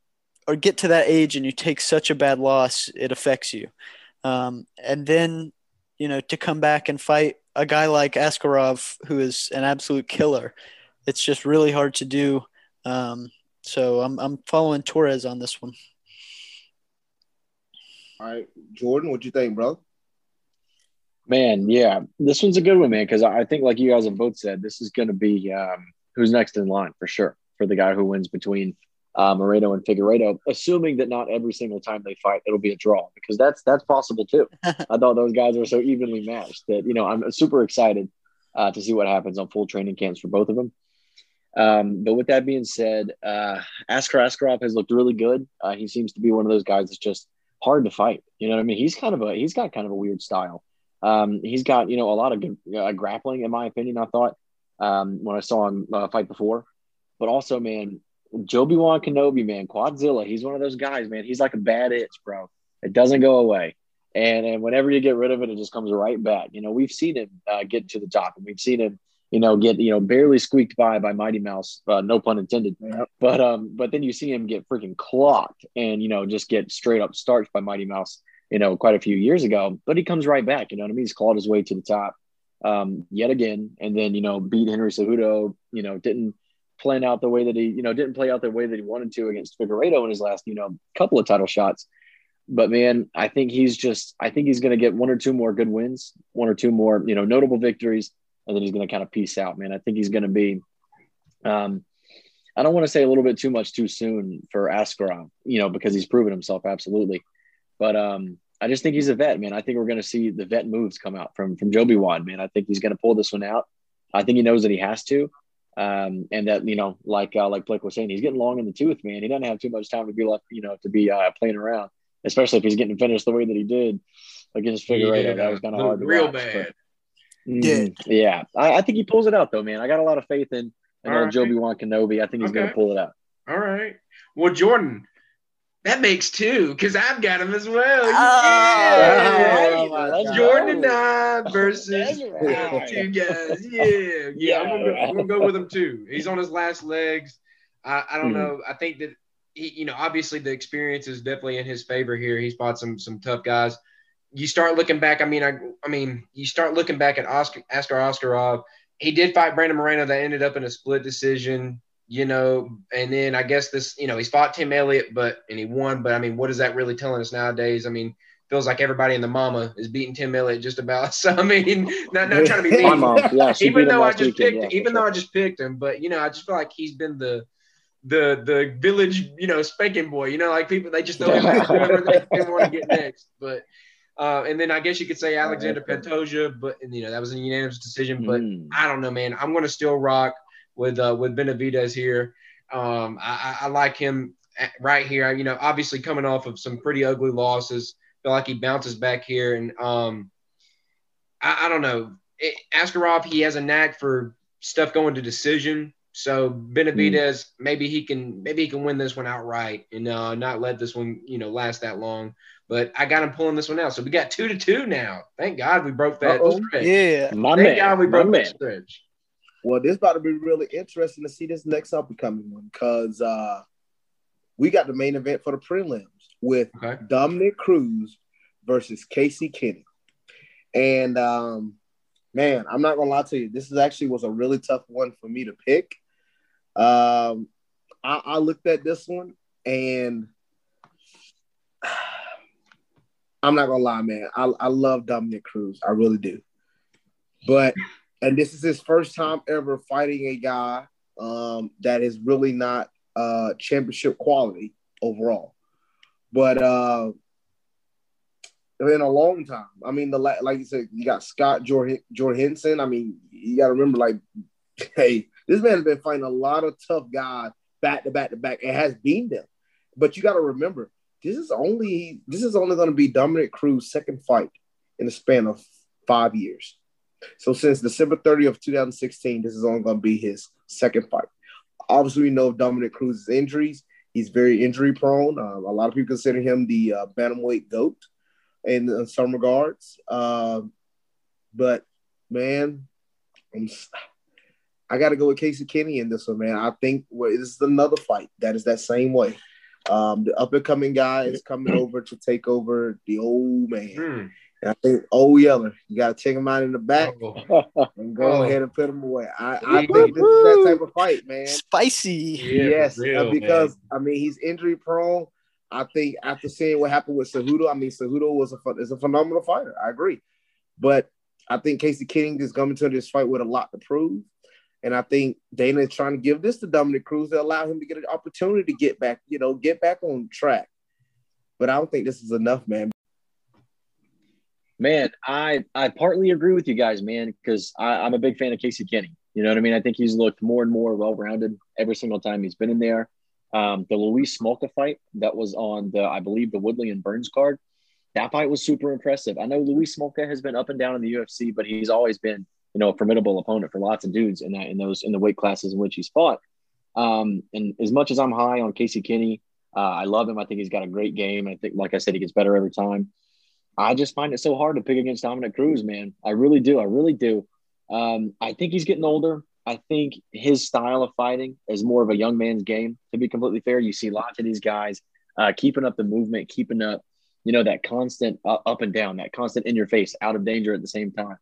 Speaker 5: or get to that age and you take such a bad loss, it affects you. Um, and then you know to come back and fight a guy like Askarov, who is an absolute killer, it's just really hard to do. Um, so I'm I'm following Torres on this one.
Speaker 3: All right, Jordan, what do you think, bro?
Speaker 6: Man, yeah, this one's a good one, man, because I think, like you guys have both said, this is going to be um, who's next in line for sure for the guy who wins between uh, Moreno and Figueiredo, assuming that not every single time they fight it'll be a draw because that's that's possible too. I thought those guys were so evenly matched that you know I'm super excited uh, to see what happens on full training camps for both of them. Um, but with that being said, uh, Askar Askarov has looked really good. Uh, he seems to be one of those guys that's just hard to fight. You know what I mean? He's kind of a he's got kind of a weird style. Um, he's got you know a lot of good uh, grappling, in my opinion. I thought um, when I saw him uh, fight before, but also man, Joby Wan Kenobi, man, Quadzilla. He's one of those guys, man. He's like a bad itch, bro. It doesn't go away. And, and whenever you get rid of it, it just comes right back. You know, we've seen him uh, get to the top, and we've seen him, you know, get you know barely squeaked by by Mighty Mouse, uh, no pun intended. But um, but then you see him get freaking clocked, and you know, just get straight up starched by Mighty Mouse. You know, quite a few years ago, but he comes right back. You know what I mean? He's clawed his way to the top um, yet again, and then you know beat Henry Cejudo. You know, didn't plan out the way that he, you know, didn't play out the way that he wanted to against Figueiredo in his last, you know, couple of title shots. But man, I think he's just, I think he's going to get one or two more good wins, one or two more, you know, notable victories, and then he's going to kind of piece out, man. I think he's going to be, um, I don't want to say a little bit too much too soon for Askarov, you know, because he's proven himself absolutely. But um, I just think he's a vet, man. I think we're going to see the vet moves come out from from Joby Wad, man. I think he's going to pull this one out. I think he knows that he has to um, and that you know, like uh, like Blake was saying, he's getting long in the tooth, man. He doesn't have too much time to be left, you know, to be uh, playing around, especially if he's getting finished the way that he did against Figueiredo.
Speaker 4: Yeah,
Speaker 6: that was kind of hard to
Speaker 4: real
Speaker 6: watch,
Speaker 4: bad.
Speaker 6: but- Mm, yeah, I, I think he pulls it out though, man. I got a lot of faith in in
Speaker 4: All
Speaker 6: old
Speaker 4: right.
Speaker 6: Joby Wan Kenobi. I think he's going to pull it out.
Speaker 4: All right. Well, Jordan, that makes two because I've got him as well.
Speaker 5: Oh,
Speaker 4: Yeah.
Speaker 3: Oh, my
Speaker 6: Let's
Speaker 3: God.
Speaker 4: Jordan and I versus
Speaker 6: right.
Speaker 4: two guys. Yeah, yeah. I'm, gonna go, I'm gonna go with him too. He's on his last legs. I, I don't
Speaker 6: Mhm.
Speaker 4: know. I think that he, you know, obviously the experience is definitely in his favor here. He's fought some some tough guys. You start looking back. I mean, I, I mean, you start looking back at Oscar Askar Oskarov. He did fight Brandon Moreno that ended up in a split decision. You know, and then I guess this, you know, he's fought Tim Elliott, but and he won. But I mean, what is that really telling us nowadays? I mean, feels like everybody in the mama is beating Tim Elliott just about. So I mean, not, not trying to be mean,
Speaker 6: mom, yeah,
Speaker 4: even though I just
Speaker 6: weekend,
Speaker 4: picked,
Speaker 6: yeah,
Speaker 4: even
Speaker 6: sure.
Speaker 4: though I just picked him, but you know, I just feel like he's been the the the village, you know, spanking boy. You know, like people they just at whoever they, they want to get next. But uh, and then I guess you could say Alexandre Pantoja, but and, you know that was a unanimous decision. But
Speaker 6: Mm.
Speaker 4: I don't know, man. I'm going to still rock with uh, with Benavidez here. Um, I, I I like him right here. You know, obviously coming off of some pretty ugly losses, feel like he bounces back here, and um, I, I don't know. It, Askarov, he has a knack for stuff going to decision. So Benavidez, maybe he can maybe he can win this one outright and uh, not let this one you know last that long. But I got him pulling this one out. So we got two to two now. Thank God we broke that
Speaker 3: Uh-oh.
Speaker 4: stretch.
Speaker 5: Yeah.
Speaker 6: My
Speaker 4: Thank
Speaker 6: man,
Speaker 4: God we
Speaker 6: my
Speaker 4: broke
Speaker 6: man.
Speaker 4: that stretch.
Speaker 3: Well, this about to be really interesting to see this next up and coming one because uh, we got the main event for the prelims with
Speaker 4: Okay.
Speaker 3: Dominick Cruz versus Casey Kenny. And um, man, I'm not gonna lie to you, this is actually was a really tough one for me to pick. Um, I, I looked at this one and I'm not gonna lie, man. I, I love Dominick Cruz, I really do. But and this is his first time ever fighting a guy um, that is really not uh, championship quality overall. But uh, in a long time, I mean, the like you said, you got Scott Jor. I mean, you got to remember, like, hey, this man has been fighting a lot of tough guys back to back to back and has been them. But you got to remember, this is only this is only going to be Dominick Cruz's second fight in the span of five years. So since December 30th of 2016, this is only going to be his second fight. Obviously, we know Dominick Cruz's injuries. He's very injury prone. Um, a lot of people consider him the uh, bantamweight goat in, in some regards. Um, but man, I'm, I got to go with Casey Kenny in this one, man. I think well, this is another fight that is that same way. Um, the up and coming guy is coming over to take over the old man.
Speaker 4: Hmm.
Speaker 3: And I think old Yeller, you got to take him out in the back
Speaker 4: Oh,
Speaker 3: and go
Speaker 4: Oh.
Speaker 3: ahead and put him away. I, I think this is that type of fight, man.
Speaker 5: Spicy.
Speaker 4: yeah,
Speaker 3: yes, uh,
Speaker 4: real,
Speaker 3: because I mean he's injury prone. I think after seeing what happened with Cejudo, I mean Cejudo was a is a phenomenal fighter. I agree, but I think Casey Kenny is coming to this fight with a lot to prove, And I think Dana is trying to give this to Dominick Cruz to allow him to get an opportunity to get back, you know, get back on track. But I don't think this is enough, man.
Speaker 6: Man, I I partly agree with you guys, man, because I'm a big fan of Casey Kenny. You know what I mean? I think he's looked more and more well rounded every single time he's been in there. Um, the Louis Smolka fight that was on the, I believe, the Woodley and Burns card, that fight was super impressive. I know Louis Smolka has been up and down in the UFC, but he's always been, you know, a formidable opponent for lots of dudes in that in those in the weight classes in which he's fought. Um, and as much as I'm high on Casey Kenny, uh, I love him. I think he's got a great game. I think, like I said, he gets better every time. I just find it so hard to pick against Dominick Cruz, man. I really do. I really do. Um, I think he's getting older. I think his style of fighting is more of a young man's game. To be completely fair, you see lots of these guys uh, keeping up the movement, keeping up, you know, that constant uh, up and down, that constant in your face, out of danger at the same time.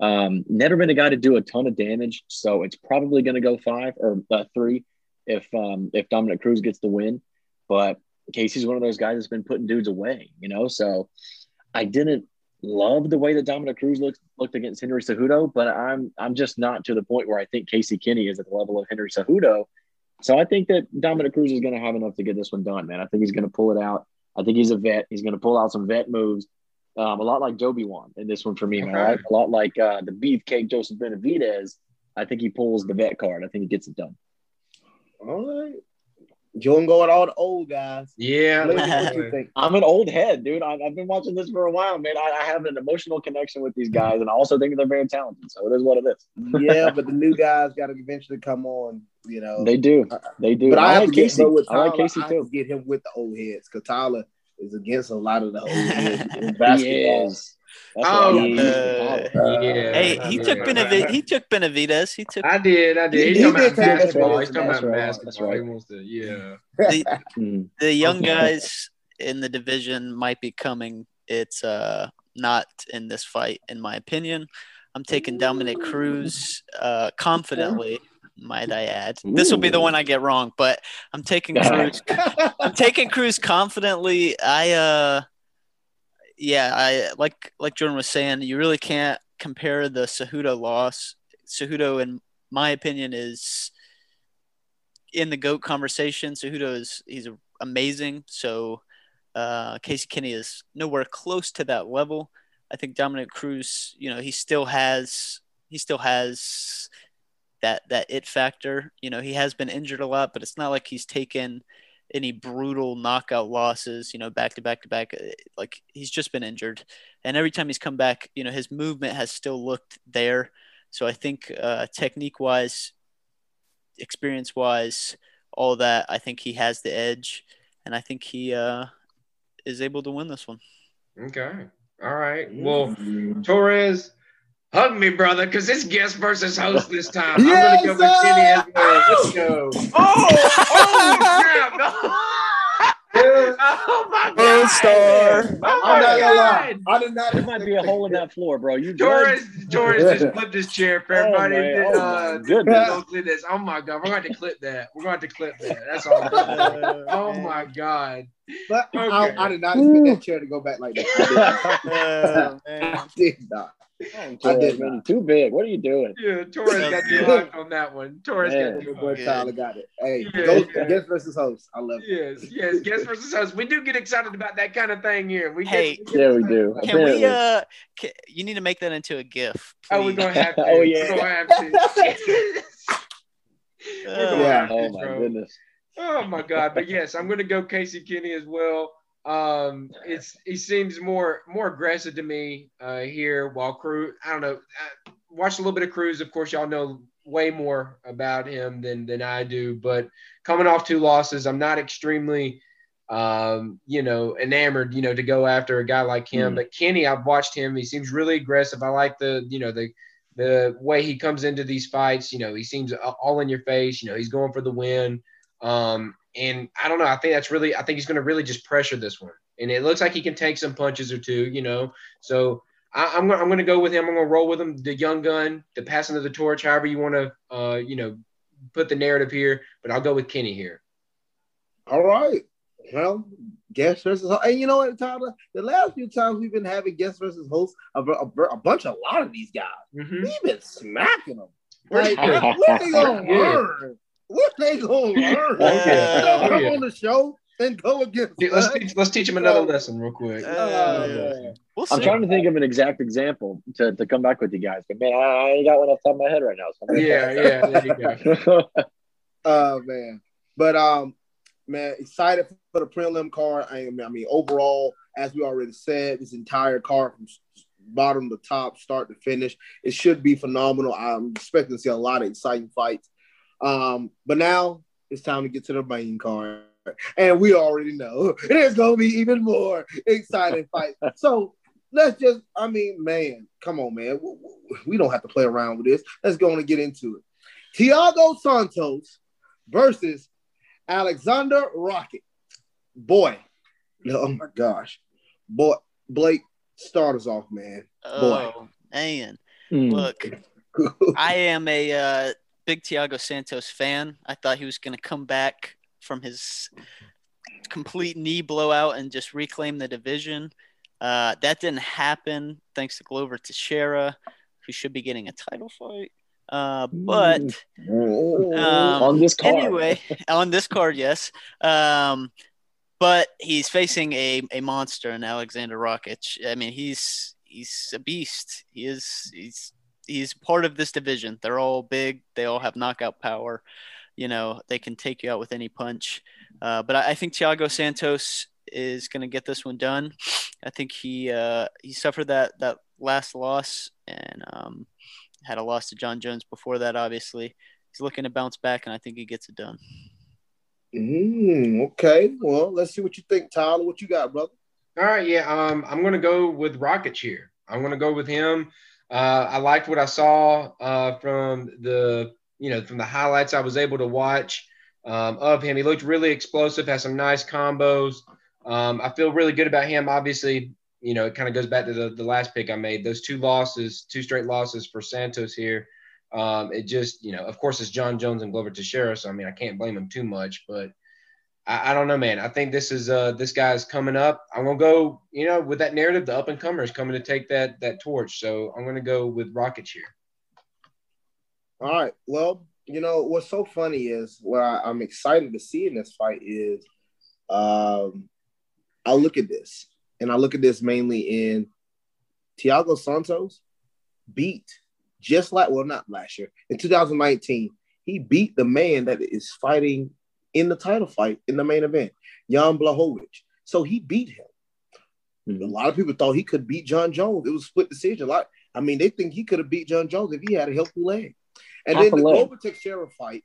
Speaker 6: Um, never been a guy to do a ton of damage, so it's probably going to go five or uh, three if um, if Dominick Cruz gets the win. But Casey's one of those guys that's been putting dudes away, you know. So I didn't love the way that Dominick Cruz looked looked against Henry Cejudo, but I'm I'm just not to the point where I think Casey Kenny is at the level of Henry Cejudo. So I think that Dominick Cruz is going to have enough to get this one done, man. I think he's going to pull it out. I think he's a vet. He's going to pull out some vet moves, um, a lot like Joby Wan in this one for me, man. Right? A lot like uh, the beefcake Joseph Benavidez. I think he pulls the vet card. I think he gets it done.
Speaker 3: All right. You want to go with all the old guys?
Speaker 4: Yeah.
Speaker 3: what you think?
Speaker 6: I'm an old head, dude. I've, I've been watching this for a while, man. I, I have an emotional connection with these guys, and I also think they're very talented. So it is what it is.
Speaker 3: yeah, but the new guys got to eventually come on. You know,
Speaker 6: They do. They do.
Speaker 3: But I,
Speaker 6: I,
Speaker 3: have
Speaker 6: like
Speaker 3: to get
Speaker 6: Casey.
Speaker 3: go
Speaker 6: I like Casey
Speaker 3: I
Speaker 6: too.
Speaker 3: get him with the old heads because Tyler is against a lot of the old heads in
Speaker 6: He
Speaker 3: basketball.
Speaker 6: is. That's
Speaker 4: Oh,
Speaker 6: what I got.
Speaker 5: uh,
Speaker 4: Yeah.
Speaker 5: Hey, he took Benavid- he took Benavidez. He took
Speaker 4: I did, I did.
Speaker 3: He-
Speaker 4: He's
Speaker 3: he
Speaker 4: talking
Speaker 3: did
Speaker 4: about
Speaker 3: take that
Speaker 4: basketball. He's talking
Speaker 6: That's
Speaker 4: about
Speaker 6: right.
Speaker 4: basketball.
Speaker 6: That's right.
Speaker 4: He wants to, yeah.
Speaker 5: the,
Speaker 6: Mhm.
Speaker 5: the young guys in the division might be coming. It's uh not in this fight, in my opinion. I'm taking Dominick Cruz uh, confidently. Might I add? This will be the one I get wrong, but I'm taking Cruz. I'm taking Cruz confidently. I uh, yeah, I like like Jordan was saying. You really can't compare the Cejudo loss. Cejudo, in my opinion, is in the goat conversation. Cejudo is he's amazing. So uh, Casey Kenny is nowhere close to that level. I think Dominick Cruz, you know, he still has he still has that that it factor. You know, he has been injured a lot, but it's not like he's taken any brutal knockout losses, you know, back to back to back. Like he's just been injured. And every time he's come back, you know, his movement has still looked there. So I think uh, technique wise, experience wise, all that, I think he has the edge. And I think he uh, is able to win this one.
Speaker 4: Okay. All right. Well, Torres, hug me, brother, because it's guest versus host this time.
Speaker 3: Yes,
Speaker 4: I'm gonna go with Kenny as
Speaker 3: sir!
Speaker 4: well. Let's go. Oh, oh, snap. oh my
Speaker 5: Gold
Speaker 4: God.
Speaker 5: star.
Speaker 4: Oh
Speaker 3: I'm
Speaker 4: my
Speaker 3: not gonna lie.
Speaker 4: God.
Speaker 3: I did not.
Speaker 6: There might be a hole in that floor, bro. You
Speaker 4: Torres,
Speaker 6: good?
Speaker 4: Torres just flipped his chair for everybody.
Speaker 6: Oh,
Speaker 4: that
Speaker 6: man.
Speaker 4: did,
Speaker 6: Oh,
Speaker 4: uh,
Speaker 6: my goodness.
Speaker 4: don't see this. Oh my god, we're going to clip that. We're going to clip that. That's all. I'm saying. oh my god.
Speaker 3: But
Speaker 4: Okay.
Speaker 3: I, I did not expect that chair to go back like that.
Speaker 5: Oh,
Speaker 3: I
Speaker 5: man.
Speaker 3: did not.
Speaker 6: Torres,
Speaker 3: did
Speaker 6: man,
Speaker 3: not.
Speaker 6: you're too big. What are you doing?
Speaker 4: Yeah, Torres got you
Speaker 5: Yeah.
Speaker 4: locked on that one. Torres
Speaker 6: Man.
Speaker 4: got you
Speaker 3: Your boy
Speaker 4: locked.
Speaker 3: Tyler got it. Hey,
Speaker 4: Yeah,
Speaker 3: go
Speaker 4: yeah.
Speaker 3: guest versus host. I love it.
Speaker 4: Yes, yes, guest versus host. We do get excited about that kind of thing here. We get,
Speaker 5: Hey.
Speaker 4: get
Speaker 6: Yeah, we do.
Speaker 4: about it.
Speaker 5: Can we? Uh, ca you need to make that into a GIF.
Speaker 4: Oh, we're gonna have to.
Speaker 6: Oh, yeah.
Speaker 4: We're gonna have to. We're gonna
Speaker 3: Yeah.
Speaker 4: have to,
Speaker 6: Oh my
Speaker 4: bro.
Speaker 6: goodness.
Speaker 4: Oh my god! But yes, I'm going to go Casey Kenny as well. Um, it's he seems more more aggressive to me uh, here. While Cruz, I don't know. I watched a little bit of Cruz. Of course, y'all know way more about him than than I do. But coming off two losses, I'm not extremely, um, you know, enamored. You know, to go after a guy like him.
Speaker 6: Mm.
Speaker 4: But Kenny, I've watched him. He seems really aggressive. I like the you know the the way he comes into these fights. You know, he seems all in your face. You know, he's going for the win. Um, and I don't know. I think that's really. I think he's going to really just pressure this one. And it looks like he can take some punches or two. You know, so I, I'm going. I'm going to go with him. I'm going to roll with him. The young gun, the passing of the torch, however you want to, uh, you know, put the narrative here. But I'll go with Kenny here.
Speaker 3: All right. Well, guest versus host. And you know what, Tyler? The last few times we've been having guest versus host, a, a, a bunch, a lot of these guys,
Speaker 4: Mm-hmm.
Speaker 3: we've been smacking them. Like, what, what they gonna learn? What they gonna learn?
Speaker 4: Yeah.
Speaker 3: Don't come
Speaker 4: yeah.
Speaker 3: on the show and go against
Speaker 4: Dude, let's teach, let's teach him another lesson real quick.
Speaker 5: Uh, yeah.
Speaker 3: man.
Speaker 5: We'll
Speaker 6: I'm trying to think of an exact example to, to come back with you guys, but man, I ain't got one off the top of my head right now. So
Speaker 4: yeah, yeah, there you go.
Speaker 3: Oh man, but um, man, excited for the prelim card. I mean, I mean, overall, as we already said, this entire card from bottom to top, start to finish, it should be phenomenal. I'm expecting to see a lot of exciting fights. Um, but now it's time to get to the main card, and we already know there's gonna be even more exciting fight. So. Let's just, I mean, man, come on, man. W- w- We don't have to play around with this. Let's go on and get into it. Thiago Santos versus Alexander Rocket. Boy, oh my gosh. Boy, Blake, start us off, man.
Speaker 5: Oh, man.
Speaker 6: Mm.
Speaker 5: Look, I am a uh, big Thiago Santos fan. I thought he was going to come back from his complete knee blowout and just reclaim the division. Uh, that didn't happen thanks to Glover Teixeira, who should be getting a title fight. Uh, but Um,
Speaker 6: on this card.
Speaker 5: anyway, on this card, yes. Um, but he's facing a, a monster in Alexander Rakic. I mean, he's he's a beast. He is he's he's part of this division. They're all big. They all have knockout power. You know, they can take you out with any punch. Uh, but I, I think Thiago Santos is going to get this one done. I think he uh, he suffered that that last loss and um, had a loss to Jon Jones before that. Obviously, he's looking to bounce back, and I think he gets it done.
Speaker 3: Mm, okay. Well, let's see what you think, Tyler. What you got, brother?
Speaker 4: All right, yeah. Um, I'm gonna go with Rocket here. I'm gonna go with him. Uh, I liked what I saw uh, from the you know from the highlights I was able to watch um, of him. He looked really explosive, has some nice combos. Um, I feel really good about him. Obviously, you know it kind of goes back to the, the last pick I made. Those two losses, two straight losses for Santos here. Um, it just you know, of course, it's Jon Jones and Glover Teixeira, so I mean I can't blame him too much, but. I, I don't know, man. I think this is uh this guy's coming up. I'm gonna go, you know, with that narrative, the up and comers coming to take that that torch. So I'm gonna go with Rockets here.
Speaker 3: All right. Well, you know what's so funny is what I, I'm excited to see in this fight is, um, I look at this and I look at this mainly in Thiago Santos beat just like well not last year in 2019 he beat the man that is fighting in the title fight in the main event, Jan Blachowicz. So he beat him. A
Speaker 6: Mhm.
Speaker 3: lot of people thought he could beat Jon Jones. It was split decision. A lot. I mean, they think he could have beat Jon Jones if he had a healthy leg. And
Speaker 6: Half
Speaker 3: then
Speaker 6: a
Speaker 3: the. Glover Teixeira fight.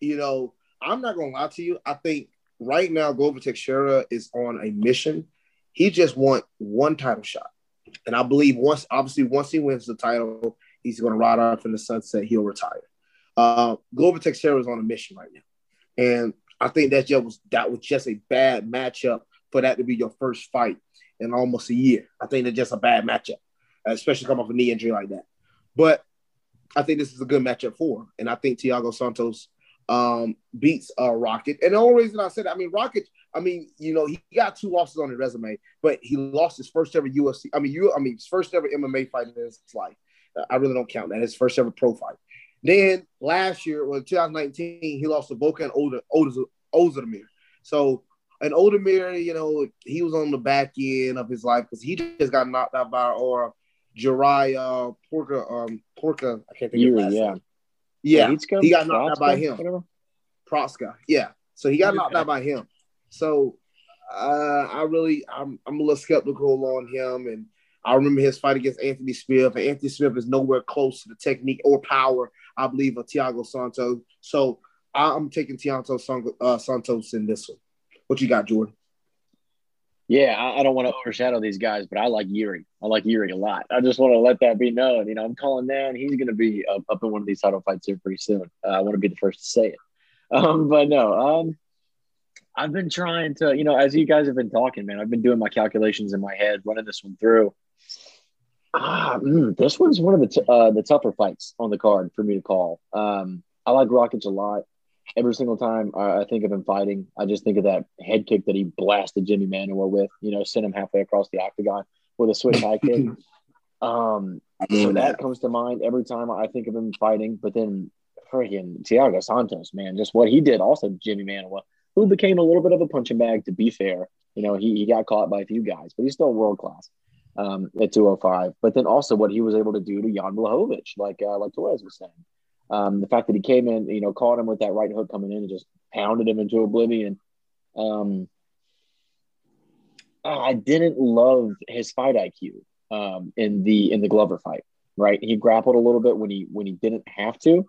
Speaker 3: You know, I'm not gonna lie to you. I think right now Glover Teixeira is on a mission. He just want one title shot, and I believe once, obviously, once he wins the title, he's gonna ride off in the sunset. He'll retire. Uh, Glover Teixeira is on a mission right now, and I think that just was that was just a bad matchup for that to be your first fight in almost a year. I think it's just a bad matchup, especially coming off a knee injury like that. But I think this is a good matchup for him, and I think Thiago Santos um, beats uh, Rocket. And the only reason I said, that, I mean, Rocket, I mean, you know, he got two losses on his resume, but he lost his first ever UFC. I mean, you, I mean, his first ever MMA fight in his life. I really don't count that. His first ever pro fight. Then last year, well, 2019, he lost to Volkan Ozdemir. Ozdemir. So, and Oldemir, you know, he was on the back end of his life because he just got knocked out by or Jariah Porca, um, Porca. I can't think of his last
Speaker 6: yeah.
Speaker 3: name. Yeah,
Speaker 6: Heatsco?
Speaker 3: he got knocked out by him.
Speaker 6: Whatever.
Speaker 3: Proska. Yeah. So he got
Speaker 4: Okay.
Speaker 3: knocked out by him. So uh, I really, I'm, I'm a little skeptical on him. And I remember his fight against Anthony Smith. And Anthony Smith is nowhere close to the technique or power, I believe, of Thiago Santos. So I'm taking Thiago San- uh, Santos in this one. What you got, Jordan?
Speaker 6: Yeah, I, I don't want to overshadow these guys, but I like Yuri. I like Yuri a lot. I just want to let that be known. You know, I'm calling that he's going to be up, up in one of these title fights here pretty soon. Uh, I want to be the first to say it. Um, but no, um, I've been trying to, you know, as you guys have been talking, man, I've been doing my calculations in my head, running this one through. Ah, mm, this one's one of the t- uh, the tougher fights on the card for me to call. Um, I like Rockets a lot. Every single time I, I think of him fighting, I just think of that head kick that he blasted Jimi Manuwa with. You know, sent him halfway across the octagon with a switch high kick. Um, so that comes to mind every time I think of him fighting. But then freaking Thiago Santos, man, just what he did. Also, Jimi Manuwa, who became a little bit of a punching bag. To be fair, you know, he, he got caught by a few guys, but he's still world class um, at 205. But then also what he was able to do to Jan Blachowicz, like uh, like Torres was saying. Um, the fact that he came in, you know, caught him with that right hook coming in and just pounded him into oblivion. Um, I didn't love his fight IQ um, in the in the Glover fight. Right, he grappled a little bit when he when he didn't have to.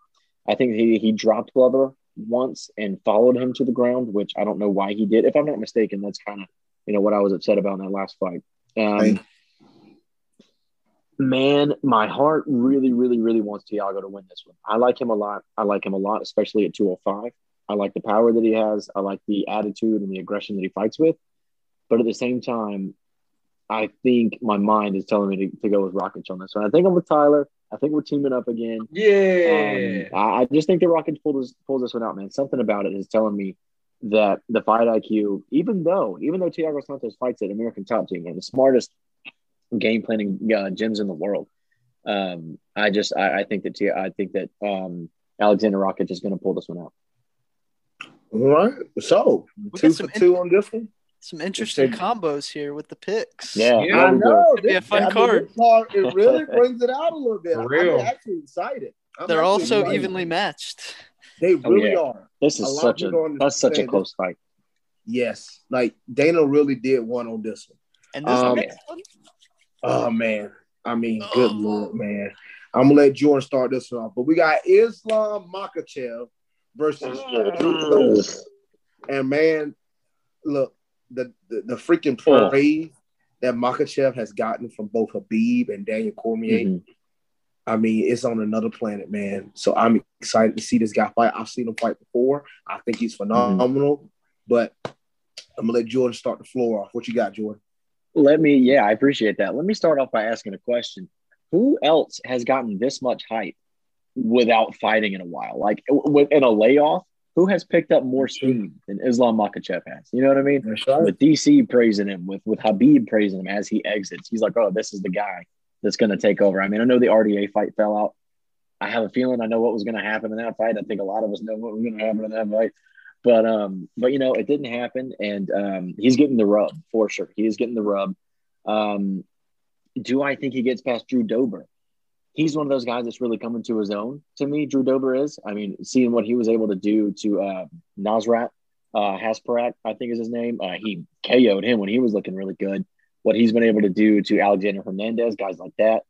Speaker 6: I think he he dropped Glover once and followed him to the ground, which I don't know why he did. If I'm not mistaken, that's kind of you know what I was upset about in that last fight. Um, man, my heart really, really, really wants Thiago to win this one. I like him a lot. I like him a lot, especially at 205. I like the power that he has. I like the attitude and the aggression that he fights with. But at the same time, I think my mind is telling me to, to go with Rakic on this one. I think I'm with Tyler. I think we're teaming up again.
Speaker 4: Yeah.
Speaker 6: Um, I, I just think the Rakic pulled this, pulls this one out, man. Something about it is telling me that the fight IQ, even though even though Thiago Santos fights at American Top Team and the smartest game planning uh, gyms in the world, um, I just I, I think that I think that um, Alexander Rakic is going to pull this one out.
Speaker 3: All right. So
Speaker 5: We
Speaker 3: two for
Speaker 5: some
Speaker 3: two on this one.
Speaker 5: Some interesting
Speaker 3: Let's
Speaker 5: combos here with the picks.
Speaker 6: Yeah,
Speaker 4: Yeah.
Speaker 3: I
Speaker 6: we go.
Speaker 3: know.
Speaker 5: Be a fun
Speaker 3: I
Speaker 5: card.
Speaker 3: this. It really brings it out a little bit.
Speaker 4: For real.
Speaker 3: I'm actually excited. I'm
Speaker 5: They're
Speaker 3: actually
Speaker 5: also
Speaker 3: excited.
Speaker 5: evenly matched.
Speaker 3: They
Speaker 6: Oh,
Speaker 3: really
Speaker 6: yeah.
Speaker 3: are.
Speaker 6: This is
Speaker 3: lot
Speaker 6: such a that's such a close fight.
Speaker 3: Yes. Like Dana really did one on this one.
Speaker 5: And this
Speaker 3: Um,
Speaker 5: next one,
Speaker 3: Oh man. I mean, good lord, man. I'm gonna let Jordan start this one off. But we got Islam Makhachev versus and man, look, the the, the freaking
Speaker 6: Oh.
Speaker 3: praise that Makhachev has gotten from both Habib and Daniel Cormier.
Speaker 6: Mhm.
Speaker 3: I mean, it's on another planet, man. So I'm excited to see this guy fight. I've seen him fight before. I think he's phenomenal. But I'm gonna let Jordan start the floor off. What you got, Jordan?
Speaker 6: Let me, yeah, I appreciate that. Let me start off by asking a question. Who else has gotten this much hype without fighting in a while? Like in a layoff, who has picked up more steam than Islam Makhachev has? You know what I mean?
Speaker 3: Right.
Speaker 6: With DC praising him, with with Habib praising him as he exits, he's like, "Oh, this is the guy that's going to take over." I mean, I know the RDA fight fell out. I have a feeling I know what was going to happen in that fight. I think a lot of us know what was going to happen in that fight. But um, but you know, it didn't happen, and um, he's getting the rub for sure. He is getting the rub. Um, do I think he gets past Drew Dober? He's one of those guys that's really coming to his own. To me, Drew Dober is. I mean, seeing what he was able to do to uh, Nasrat uh, Hasparat, I think is his name. Uh, he KO'd him when he was looking really good. What he's been able to do to Alexander Hernandez, guys like that.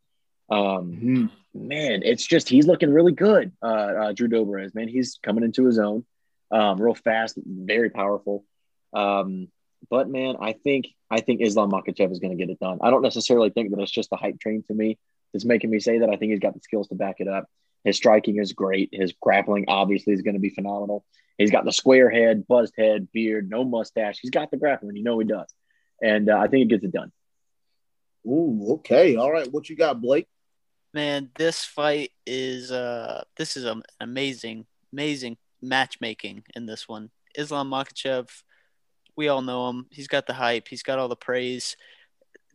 Speaker 6: Um,
Speaker 3: Mhm.
Speaker 6: man, it's just he's looking really good. Uh, uh, Drew Dober is man, he's coming into his own, um, real fast, very powerful. Um, but man, I think I think Islam Makhachev is going to get it done. I don't necessarily think that it's just the hype train to me that's making me say that. I think he's got the skills to back it up. His striking is great. His grappling obviously is going to be phenomenal. He's got the square head, buzzed head, beard, no mustache. He's got the grappling. You know he does, and uh, I think he gets it done.
Speaker 3: Ooh, okay. All right. What you got, Blake?
Speaker 5: man, this fight is uh this is an amazing, amazing matchmaking in this one. Islam Makhachev, we all know him. He's got the hype. He's got all the praise.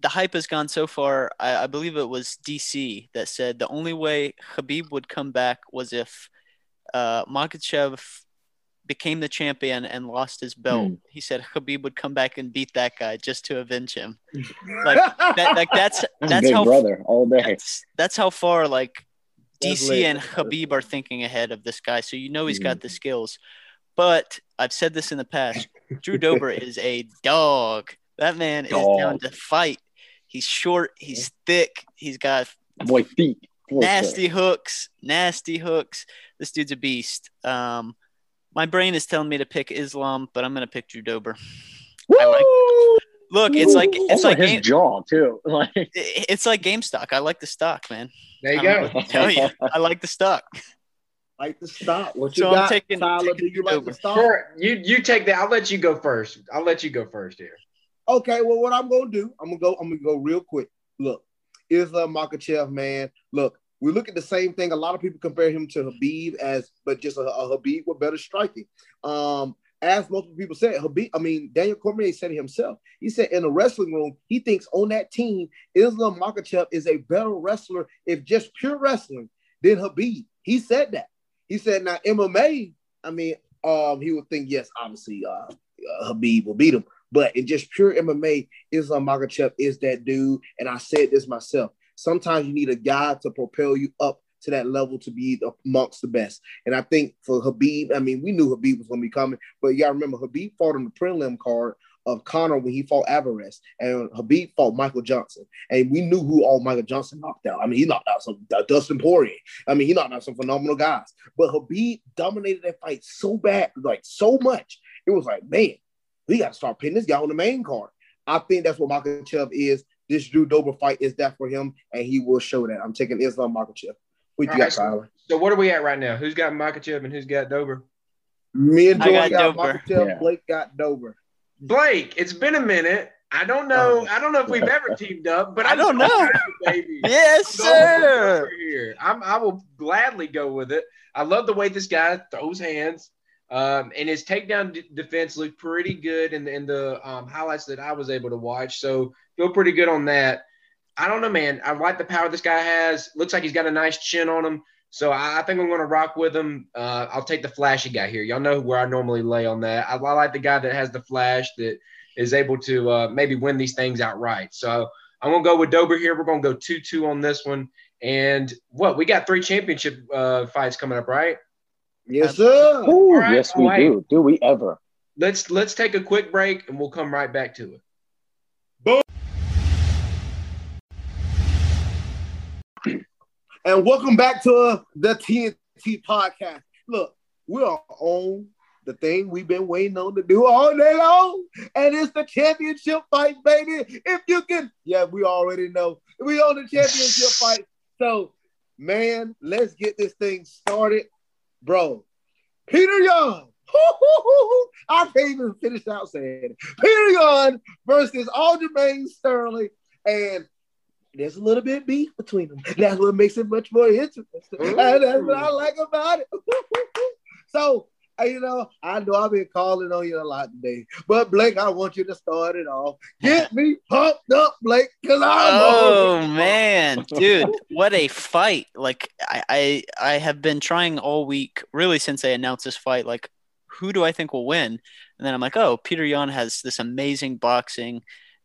Speaker 5: The hype has gone so far. I, I believe it was DC that said the only way Habib would come back was if uh, Makhachev became the champion and lost his belt.
Speaker 6: Hmm.
Speaker 5: He said Habib would come back and beat that guy just to avenge him. Like that, like that's
Speaker 6: That's,
Speaker 5: that's how
Speaker 6: brother all day.
Speaker 5: that's that's how far like DC and Habib are thinking ahead of this guy. So you know he's got the skills. But I've said this in the past. Drew Dober is a dog. That man is down to fight. He's short. He's thick. He's got
Speaker 6: Boy, feet. for
Speaker 5: nasty
Speaker 6: sure.
Speaker 5: hooks. Nasty hooks. This dude's a beast. Um, my brain is telling me to pick Islam, but I'm gonna pick Drew Dober. I like. Look, it's like it's
Speaker 6: Also,
Speaker 5: like
Speaker 6: his
Speaker 5: game,
Speaker 6: jaw too. Like
Speaker 5: it's like game stock. I like the stock, man.
Speaker 4: There you
Speaker 5: I don't
Speaker 4: go.
Speaker 5: know what to tell you, I like the stock.
Speaker 3: like the stock. What you
Speaker 5: So I'm
Speaker 3: got,
Speaker 5: taking-
Speaker 3: Tyler?
Speaker 5: taking
Speaker 3: Do you like
Speaker 5: over.
Speaker 3: the stock?
Speaker 4: Sure, you you take that. I'll let you go first. I'll let you go first here.
Speaker 3: Okay, well, what I'm gonna do, I'm gonna go, I'm gonna go real quick. Look, Islam Makhachev, man. Look, we look at the same thing. A lot of people compare him to Habib as, but just a, a Habib with better striking. Um, as multiple people said, Habib, I mean, Daniel Cormier said it himself. He said in the wrestling room, he thinks on that team, Islam Makhachev is a better wrestler if just pure wrestling than Habib. He said that. He said, now MMA, I mean, um, he would think, yes, obviously, uh, uh, Habib will beat him. But in just pure MMA, Islam Makhachev is that dude. And I said this myself. Sometimes you need a guy to propel you up to that level to be amongst the best. And I think for Habib, I mean, we knew Habib was going to be coming, but y'all remember Habib fought on the prelim card of Conor when he fought Alvarez, and Habib fought Michael Johnson, and we knew who all Michael Johnson knocked out. I mean, he knocked out some uh, Dustin Poirier. I mean, he knocked out some phenomenal guys, but Habib dominated that fight so bad, like so much. It was like, man, we got to start putting this guy on the main card. I think that's what Makhachev is. This Drew Dober fight is that for him, and he will show that. I'm taking Islam Makhachev. What you got,
Speaker 4: right,
Speaker 3: Tyler?
Speaker 4: So, so what are we at right now? Who's got Makhachev and who's got Dober?
Speaker 3: Me and
Speaker 5: I
Speaker 3: Joy
Speaker 5: got
Speaker 3: got,
Speaker 5: Dober.
Speaker 3: Makhachev.
Speaker 6: Yeah.
Speaker 3: Blake got Dober.
Speaker 4: Blake, it's been a minute. I don't know. I don't know if we've ever teamed up, but
Speaker 5: I
Speaker 4: I'm
Speaker 5: don't know.
Speaker 4: baby.
Speaker 5: Yes,
Speaker 4: I'm
Speaker 5: sir.
Speaker 4: Here, I'm, I will gladly go with it. I love the way this guy throws hands, um, and his takedown d- defense looked pretty good in the, in the um, highlights that I was able to watch. So feel pretty good on that. I don't know, man. I like the power this guy has. Looks like he's got a nice chin on him. So I, I think I'm going to rock with him. Uh, I'll take the flashy guy here. Y'all know where I normally lay on that. I, I like the guy that has the flash that is able to uh, maybe win these things outright. So I'm going to go with Dober here. We're going to go 2 2 on this one. And what? We got three championship uh, fights coming up, right?
Speaker 3: Yes, sir.
Speaker 6: Ooh,
Speaker 4: right,
Speaker 6: yes, we
Speaker 4: all right.
Speaker 6: do. Do we ever?
Speaker 4: Let's let's take a quick break and we'll come right back to it.
Speaker 3: And welcome back to the T&T podcast. Look, we're on the thing we've been waiting on to do all day long, and it's the championship fight, baby. If you can, yeah, we already know we on the championship fight. So, man, let's get this thing started, bro. Peter Young. I can't even finish out saying it. Peter Young versus Aljamain Sterling, and there's a little bit beef between them. That's what makes it much more interesting. And that's what I like about it. so, uh, you know, I know I've been calling on you a lot today, but Blake, I want you to start it off. Get me pumped up, Blake, because I'm
Speaker 5: Oh man, dude, what a fight! Like I, I, I have been trying all week, really since I announced this fight. Like, who do I think will win? And then I'm like, oh, Peter Yan has this amazing boxing.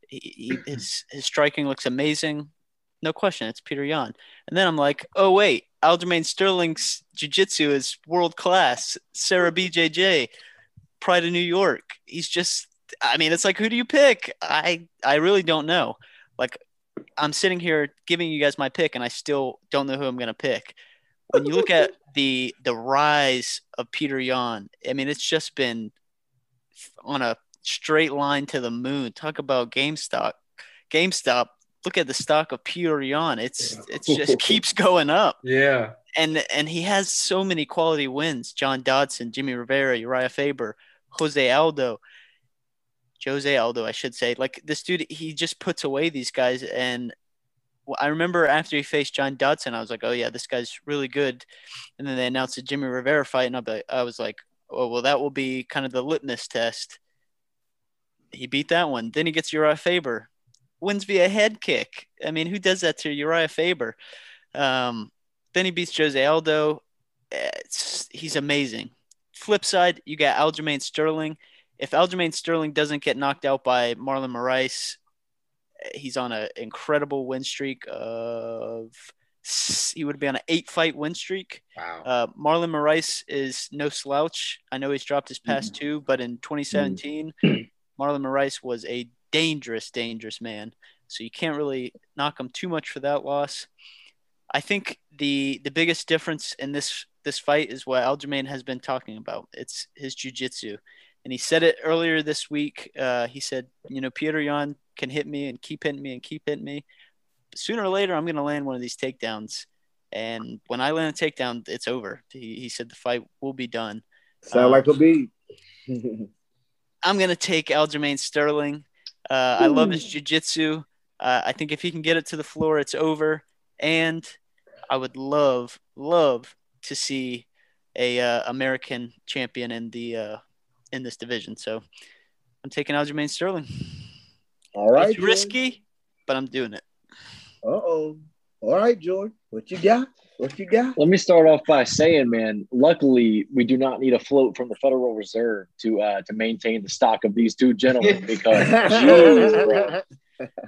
Speaker 5: He, he, his his striking looks amazing, no question. It's Peter Yan. And then I'm like, oh wait, Aljamain Sterling's jiu-jitsu is world class. Serra BJJ, Pride of New York. He's just. I mean, it's like, who do you pick? I I really don't know. Like I'm sitting here giving you guys my pick, and I still don't know who I'm going to pick. When you look at the the rise of Peter Yan, I mean, it's just been on a straight line to the moon. Talk about GameStop. GameStop. Look at the stock of Yan. It's it's just keeps going up,
Speaker 4: Yeah.
Speaker 5: and and he has so many quality wins. John Dodson, Jimmy Rivera, Urijah Faber, Jose Aldo. Jose Aldo, I should say. Like this dude, he just puts away these guys. And I remember after he faced John Dodson, I was like, oh yeah, this guy's really good. And then they announced the Jimmy Rivera fight, and I'll I was like, oh well, that will be kind of the litmus test. He beat that one. Then he gets Urijah Faber, wins via head kick. I mean, who does that to Urijah Faber? Um, then he beats Jose Aldo. It's, he's amazing. Flip side, you got Aljamain Sterling if Aljamain Sterling doesn't get knocked out by Marlon Moraes, he's on an incredible win streak of he would be on an eight fight win streak.
Speaker 4: Wow.
Speaker 5: Uh, Marlon Moraes is no slouch. I know he's dropped his past two, but in 2017, Marlon Moraes was a dangerous, dangerous man. So you can't really knock him too much for that loss. I think the the biggest difference in this this fight is what Aljamain has been talking about. It's his jujitsu and he said it earlier this week. Uh, he said, you know, Peter Yan can hit me and keep hitting me and keep hitting me. But sooner or later, I'm going to land one of these takedowns. And when I land a takedown, it's over. He, he said the fight will be done.
Speaker 3: Sound like a beat.
Speaker 5: I'm going to take Aljamain Sterling. Uh, I love his jiu-jitsu. Uh, I think if he can get it to the floor, it's over. And I would love, love to see a uh, American champion in the uh, in this division. So I'm taking Aljamain Sterling.
Speaker 3: All right,
Speaker 5: it's risky, but I'm doing it.
Speaker 3: Uh oh. All right, George. What you got? What you got?
Speaker 6: Let me start off by saying, man, luckily we do not need a float from the Federal Reserve to uh, to maintain the stock of these two gentlemen because geez, bro,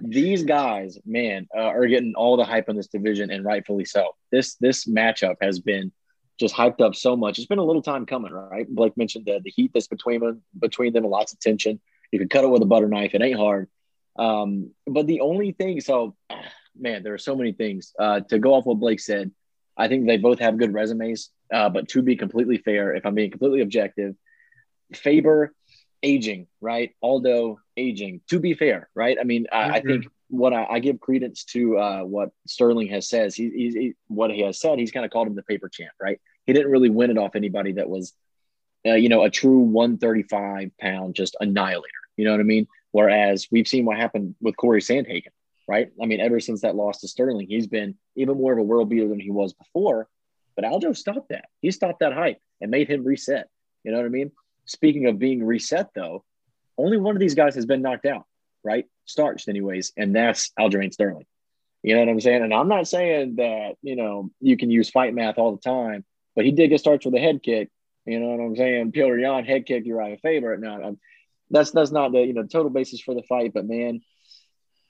Speaker 6: these guys, man, uh, are getting all the hype in this division and rightfully so. This this matchup has been just hyped up so much. It's been a little time coming, right? Blake mentioned the, the heat that's between them, between them, lots of tension. You can cut it with a butter knife. It ain't hard. Um, but the only thing, so man, there are so many things uh, to go off what Blake said. I think they both have good resumes, uh, but to be completely fair, if I'm being completely objective, Faber aging, right? Aldo aging. To be fair, right? I mean, I, mm-hmm. I think what I, I, give credence to uh, what Sterling has says. He, he, he, what he has said. He's kind of called him the paper champ, right? He didn't really win it off anybody that was, uh, you know, a true 135 pound just annihilator. You know what I mean? Whereas we've seen what happened with Corey Sandhagen, right? I mean, ever since that loss to Sterling, he's been even more of a world beater than he was before. But Aldo stopped that. He stopped that hype and made him reset. You know what I mean? Speaking of being reset, though, only one of these guys has been knocked out, right? Starched, anyways, and that's Aljamain Sterling. You know what I'm saying? And I'm not saying that, you know, you can use fight math all the time, but he did get starched with a head kick. You know what I'm saying? Petr Yan head kick Urijah Faber. Now, I'm, that's that's not the you know total basis for the fight, but man,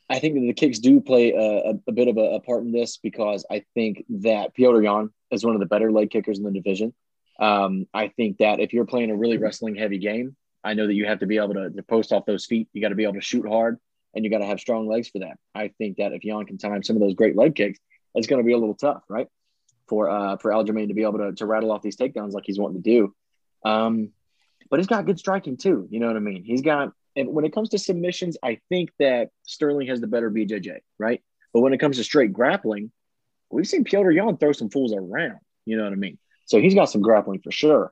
Speaker 6: I think that the kicks do play a, a, bit of a, a, part in this because I think that Piotr Yan is one of the better leg kickers in the division. Um, I think that if you're playing a really wrestling heavy game, I know that you have to be able to, to post off those feet. You got to be able to shoot hard and you got to have strong legs for that. I think that if Yan can time some of those great leg kicks, it's going to be a little tough, right? For uh, for Aljamain to be able to, to rattle off these takedowns like he's wanting to do. Um, but he's got good striking too. You know what I mean? He's got, and when it comes to submissions, I think that Sterling has the better BJJ, right? But when it comes to straight grappling, we've seen Petr Yan throw some fools around. You know what I mean? So he's got some grappling for sure.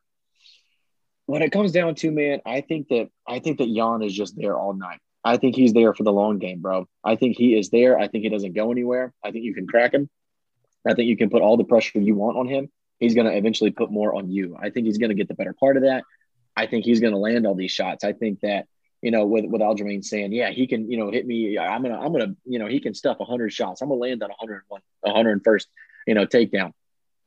Speaker 6: When it comes down to man, I think that I think that Yan is just there all night. I think he's there for the long game, bro. I think he is there. I think he doesn't go anywhere. I think you can crack him. I think you can put all the pressure you want on him. He's going to eventually put more on you. I think he's going to get the better part of that. I think he's going to land all these shots. I think that you know, with with Aljamain saying, yeah, he can, you know, hit me. I'm gonna, I'm gonna, you know, he can stuff 100 shots. I'm gonna land that 101, 101st, you know, takedown.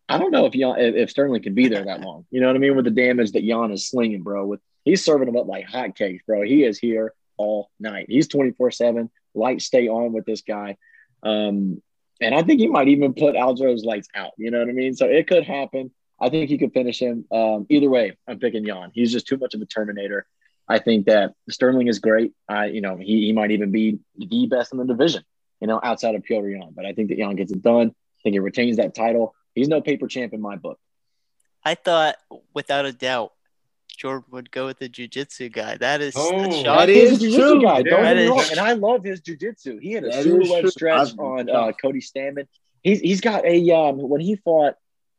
Speaker 6: I don't know if Yan, if Sterling can be there that long. You know what I mean? With the damage that Yan is slinging, bro. With he's serving them up like hotcakes, bro. He is here all night. He's 24 seven. Lights stay on with this guy. Um, and I think he might even put Aljo's lights out. You know what I mean? So it could happen. I think he could finish him. Um, either way, I'm picking Yan. He's just too much of a Terminator. I think that Sterling is great. I, you know, he, he might even be the best in the division, you know, outside of Petr Yan. But I think that Yan gets it done. I think he retains that title. He's no paper champ in my book.
Speaker 5: I thought, without a doubt, Jordan would go with the jujitsu guy. That is
Speaker 3: oh, that is true. Guy.
Speaker 6: Don't that is, wrong. And I love his jujitsu. He had a super stretch on uh, Cody Stamann. He's he's got a um when he fought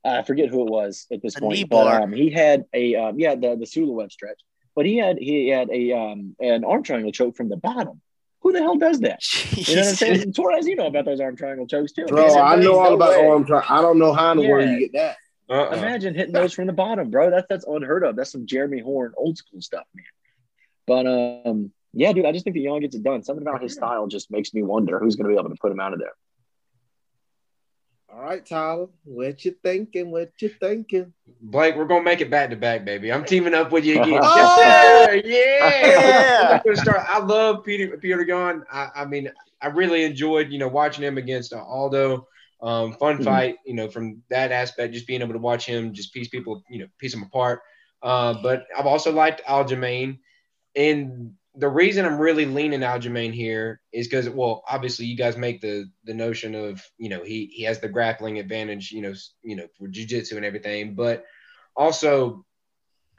Speaker 6: I forget who it was at this point, but um, he had a um, yeah the the Suloev stretch, but he had he had a um an arm triangle choke from the bottom. Who the hell does that? Jeez. You know what I'm saying? Torres, you know about those arm triangle chokes too.
Speaker 3: Bro, I know all about way. arm triangle. I don't know how in the yeah. world you get that.
Speaker 6: Uh-uh. Imagine hitting those from the bottom, bro. That's that's unheard of. That's some Jeremy Horn old school stuff, man. But um, yeah, dude, I just think the Yan gets it done. Something about his style just makes me wonder who's going to be able to put him out of there.
Speaker 3: All right, Tyler, what you thinking? What you thinking?
Speaker 4: Blake, we're gonna make it back to back, baby. I'm teaming up with you again. oh, yeah, yeah. I'm start. I love Peter Petr Yan. I, I, mean, I really enjoyed, you know, watching him against uh, Aldo. Um, fun mm-hmm. fight, you know, from that aspect, just being able to watch him just piece people, you know, piece them apart. Uh, but I've also liked Aljamain, and the reason I'm really leaning Aljamain here is because, well, obviously you guys make the the notion of you know he he has the grappling advantage, you know, you know for jujitsu and everything, but also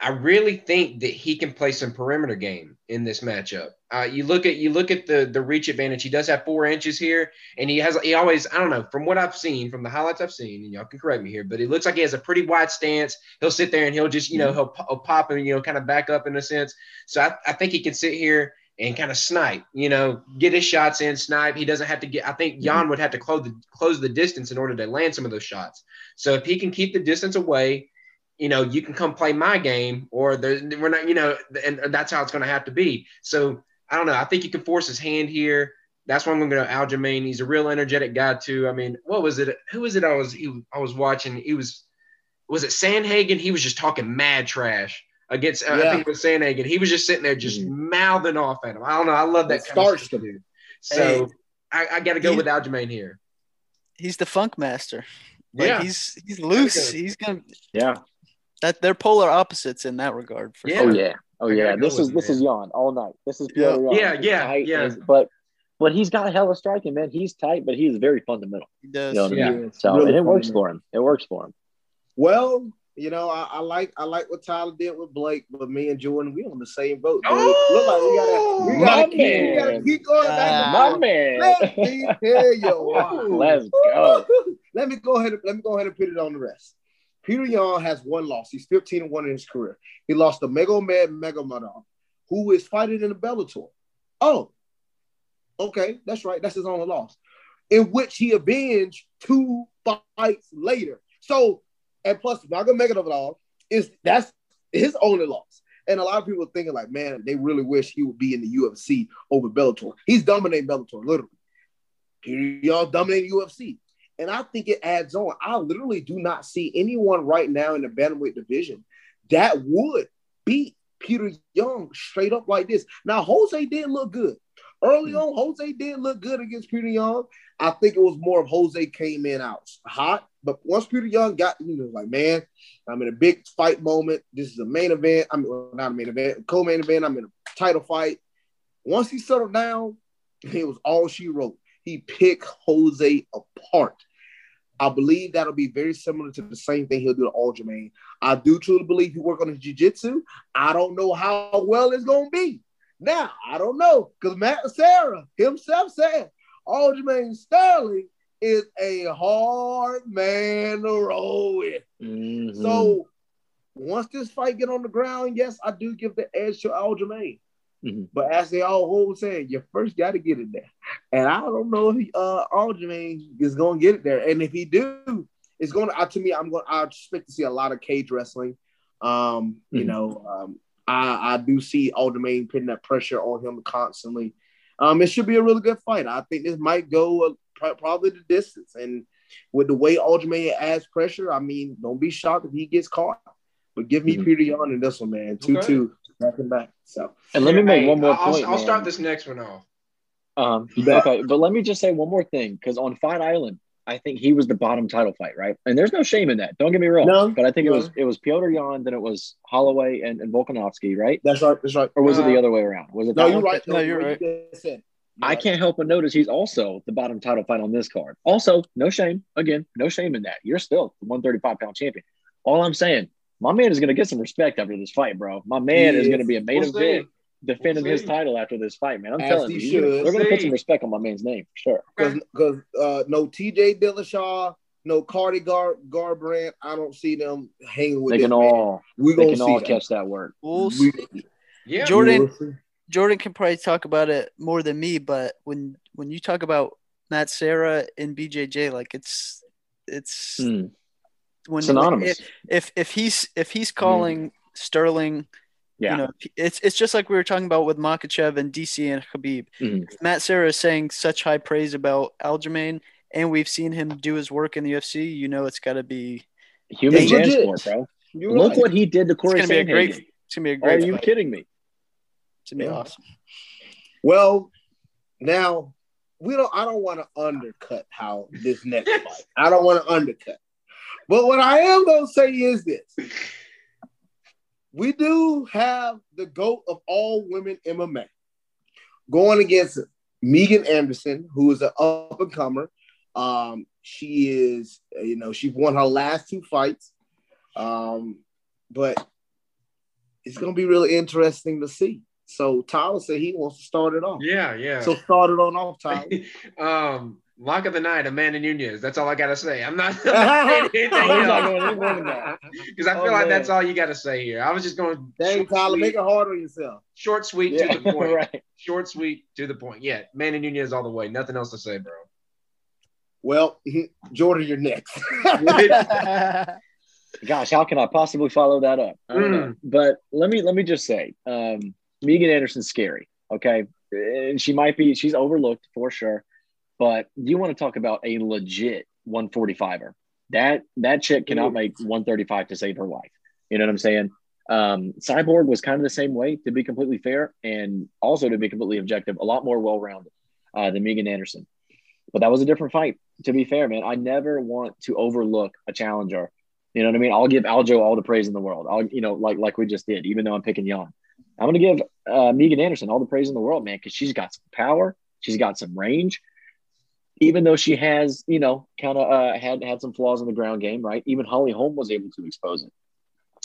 Speaker 4: I really think that he can play some perimeter game in this matchup. Uh, you look at you look at the the reach advantage. He does have four inches here, and he has he always I don't know from what I've seen from the highlights I've seen, and y'all can correct me here, but it looks like he has a pretty wide stance. He'll sit there and he'll just you know he'll, he'll pop and you know kind of back up in a sense. So I, I think he can sit here and kind of snipe, you know, get his shots in, snipe. He doesn't have to get. I think Yan would have to close the close the distance in order to land some of those shots. So if he can keep the distance away you know, you can come play my game, or there's we're not, you know, and that's how it's going to have to be. So I don't know. I think you can force his hand here. That's why I'm going to go Aljamain. He's a real energetic guy too. I mean, what was it? Who was it? I was he, I was watching. He was was it Sandhagen? He was just talking mad trash against. Uh, I think it was Sandhagen. He was just sitting there, just
Speaker 6: Mhm.
Speaker 4: mouthing off at him. I don't know. I love that
Speaker 3: That
Speaker 4: kind of
Speaker 3: starch
Speaker 4: stuff.
Speaker 3: dude.
Speaker 4: So
Speaker 5: Hey.
Speaker 4: I, I got to go
Speaker 5: He-
Speaker 4: with Aljamain here.
Speaker 5: He's the funk master. Like
Speaker 4: yeah.
Speaker 5: he's he's loose. He's gonna
Speaker 6: Yeah.
Speaker 5: That they're polar opposites in that regard. For
Speaker 4: Yeah.
Speaker 6: Oh yeah. Oh yeah.
Speaker 4: gotta
Speaker 6: This is
Speaker 4: him,
Speaker 6: this is
Speaker 4: man.
Speaker 6: Yan all night. This is
Speaker 5: Yeah.
Speaker 6: pure
Speaker 4: Yeah,
Speaker 6: He's
Speaker 4: yeah,
Speaker 6: tight
Speaker 4: yeah.
Speaker 6: But but he's got a hella striking, man. He's tight, but he's very fundamental.
Speaker 5: He does.
Speaker 6: You know
Speaker 4: Yeah.
Speaker 6: I mean? So
Speaker 3: Really
Speaker 6: and it works for him. It works for him.
Speaker 3: Well, you know, I, I like I like what Tyler did with Blake, but me and Jordan, we on the same boat. dude.
Speaker 4: Oh,
Speaker 3: Look like we gotta we
Speaker 6: my
Speaker 3: gotta keep, we
Speaker 6: man.
Speaker 3: gotta keep going back. and
Speaker 5: Ah.
Speaker 6: My man.
Speaker 3: let me tell you,
Speaker 6: let's go.
Speaker 3: Let me go ahead. and- Let me go ahead and put it on the rest. Peter Young has one loss. He's 15 and one in his career. He lost to Megomed Megamadon, who is fighting in the Bellator. Oh, okay, that's right. That's his only loss, in which he avenged two fights later. So, and plus Megamadon is that's his only loss. And a lot of people are thinking like, man, they really wish he would be in the UFC over Bellator. He's dominating Bellator, literally. Peter Young dominating UFC. And I think it adds on. I literally do not see anyone right now in the bantamweight division that would beat Peter Young straight up like this. Now, Jose did look good. Early hmm. on, Jose did look good against Peter Young. I think it was more of Jose came in out hot. But once Peter Young got, you know, like, man, I'm in a big fight moment. This is a main event. I'm well, not a main event, co-main event. I'm in a title fight. Once he settled down, it was all she wrote. He picked Jose apart. I believe that'll be very similar to the same thing he'll do to Aljamain. I do truly believe he work on his jiu-jitsu. I don't know how well it's gonna be. Now, I don't know, because Matt Serra himself said Aljamain Sterling is a hard man to roll with.
Speaker 6: Mhm.
Speaker 3: So once this fight get on the ground, yes, I do give the edge to Aljamain.
Speaker 6: Mhm.
Speaker 3: But as they all hold saying, you first got to get it there. And I don't know if he, uh, Aljamain is going to get it there. And if he do, it's going to, uh, to me, I'm going I expect to see a lot of cage wrestling. Um, You
Speaker 6: Mhm.
Speaker 3: know, um, I, I do see Aljamain putting that pressure on him constantly. Um, it should be a really good fight. I think this might go uh, pro- probably the distance. And with the way Aljamain adds pressure, I mean, don't be shocked if he gets caught. But give me
Speaker 6: Mhm.
Speaker 3: Peter Yan in this one, man. Two
Speaker 4: Okay.
Speaker 3: two, back and back. So
Speaker 6: And let me make
Speaker 4: Hey,
Speaker 6: one more
Speaker 4: I'll,
Speaker 6: point.
Speaker 4: I'll start this next one off.
Speaker 6: Um,
Speaker 3: You
Speaker 6: okay, but let me just say one more thing because on Fight Island, I think he was the bottom title fight, right? And there's no shame in that. Don't get me wrong.
Speaker 3: No,
Speaker 6: but I think it was it was Piotr Yan, then it was Holloway and, and Volkanovski, right?
Speaker 3: that's right. That's right.
Speaker 6: Or was it
Speaker 4: Uh,
Speaker 6: the other way around? Was it
Speaker 3: No,
Speaker 6: that
Speaker 3: you're right.
Speaker 5: No, you're right.
Speaker 3: You just said.
Speaker 6: I can't help but notice he's also the bottom title fight on this card. Also, no shame. Again, no shame in that. You're still the 135 pound champion. All I'm saying, my man is going to get some respect after this fight, bro. My man
Speaker 3: He
Speaker 6: is going to be a main
Speaker 4: We'll
Speaker 6: event
Speaker 4: see.
Speaker 6: Defending
Speaker 4: We'll
Speaker 6: his title after this fight, man. I'm
Speaker 3: As
Speaker 6: telling you, you're-
Speaker 3: should.
Speaker 6: they're going to put some respect on my man's name for sure.
Speaker 3: because because uh, no T.J. Dillashaw, no Cody Gar Garbrandt. I don't see them hanging with
Speaker 6: They
Speaker 3: this
Speaker 6: can
Speaker 3: man.
Speaker 6: all
Speaker 3: We
Speaker 6: they
Speaker 3: gonna
Speaker 6: can
Speaker 3: see
Speaker 6: all
Speaker 3: them.
Speaker 6: catch that work.
Speaker 5: We'll
Speaker 3: We-
Speaker 5: see.
Speaker 4: Yeah.
Speaker 5: Jordan-
Speaker 3: we'll.
Speaker 5: Jordan can probably talk about it more than me, but when when you talk about Matt Serra and BJJ, like it's it's
Speaker 6: Hmm.
Speaker 5: when
Speaker 6: Synonymous.
Speaker 5: if, if if he's if he's calling Sterling,
Speaker 6: Yeah.
Speaker 5: you know, it's it's just like we were talking about with Makhachev and DC and Khabib.
Speaker 6: Mhm.
Speaker 5: Matt Serra is saying such high praise about Aljamain, and we've seen him do his work in the UFC. You know, it's got to be
Speaker 6: Human jam sport, bro.
Speaker 3: You're
Speaker 6: Look
Speaker 3: right.
Speaker 6: what he did to
Speaker 5: it's
Speaker 6: Corey
Speaker 5: gonna be a great it's gonna be a great.
Speaker 6: Are
Speaker 5: great
Speaker 6: you
Speaker 5: fight.
Speaker 6: kidding me?
Speaker 5: It's gonna be
Speaker 3: Yeah.
Speaker 5: awesome.
Speaker 3: Well, now we don't. I don't want to undercut how this next fight. I don't want to undercut. But what I am going to say is this: we do have the goat of all women MMA going against Megan Anderson, who is an up and comer. Um, she is, you know, she won her last two fights. Um, but it's going to be really interesting to see. So Tyler said he wants to start it off.
Speaker 4: Yeah, yeah.
Speaker 3: So start it on off, Tyler.
Speaker 4: um, lock of the night, Amanda Nunes. That's all I gotta say. I'm not, I'm not saying anything
Speaker 6: We're not
Speaker 4: else.
Speaker 6: going any more than that.
Speaker 4: because I feel
Speaker 6: Oh,
Speaker 4: like that's all you gotta say here. I was just going
Speaker 3: Dang,
Speaker 4: short,
Speaker 3: Tyler,
Speaker 4: sweet,
Speaker 3: make it hard on yourself.
Speaker 4: short, sweet
Speaker 6: Yeah,
Speaker 4: to the point.
Speaker 6: right.
Speaker 4: Short, sweet to the point. Yeah, Amanda Nunes all the way. Nothing else to say, bro.
Speaker 3: Well, Jordan, you're next.
Speaker 6: Gosh, how can I possibly follow that up? I don't.
Speaker 4: Mm.
Speaker 6: But let me let me just say, um, Megan Anderson's scary. Okay, and she might be she's overlooked for sure. But you want to talk about a legit 145er? That that chick cannot make 135 to save her life. You know what I'm saying? Um, Cyborg was kind of the same way, to be completely fair, and also to be completely objective, a lot more well-rounded uh, than Megan Anderson. But that was a different fight. To be fair, man, I never want to overlook a challenger. You know what I mean? I'll give Aljo all the praise in the world. I'll, you know, like like we just did, even though I'm picking Yan. I'm going to give uh, Megan Anderson all the praise in the world, man, because she's got some power, she's got some range. Even though she has, you know, kind of uh, had had some flaws in the ground game, right? Even Holly Holm was able to expose it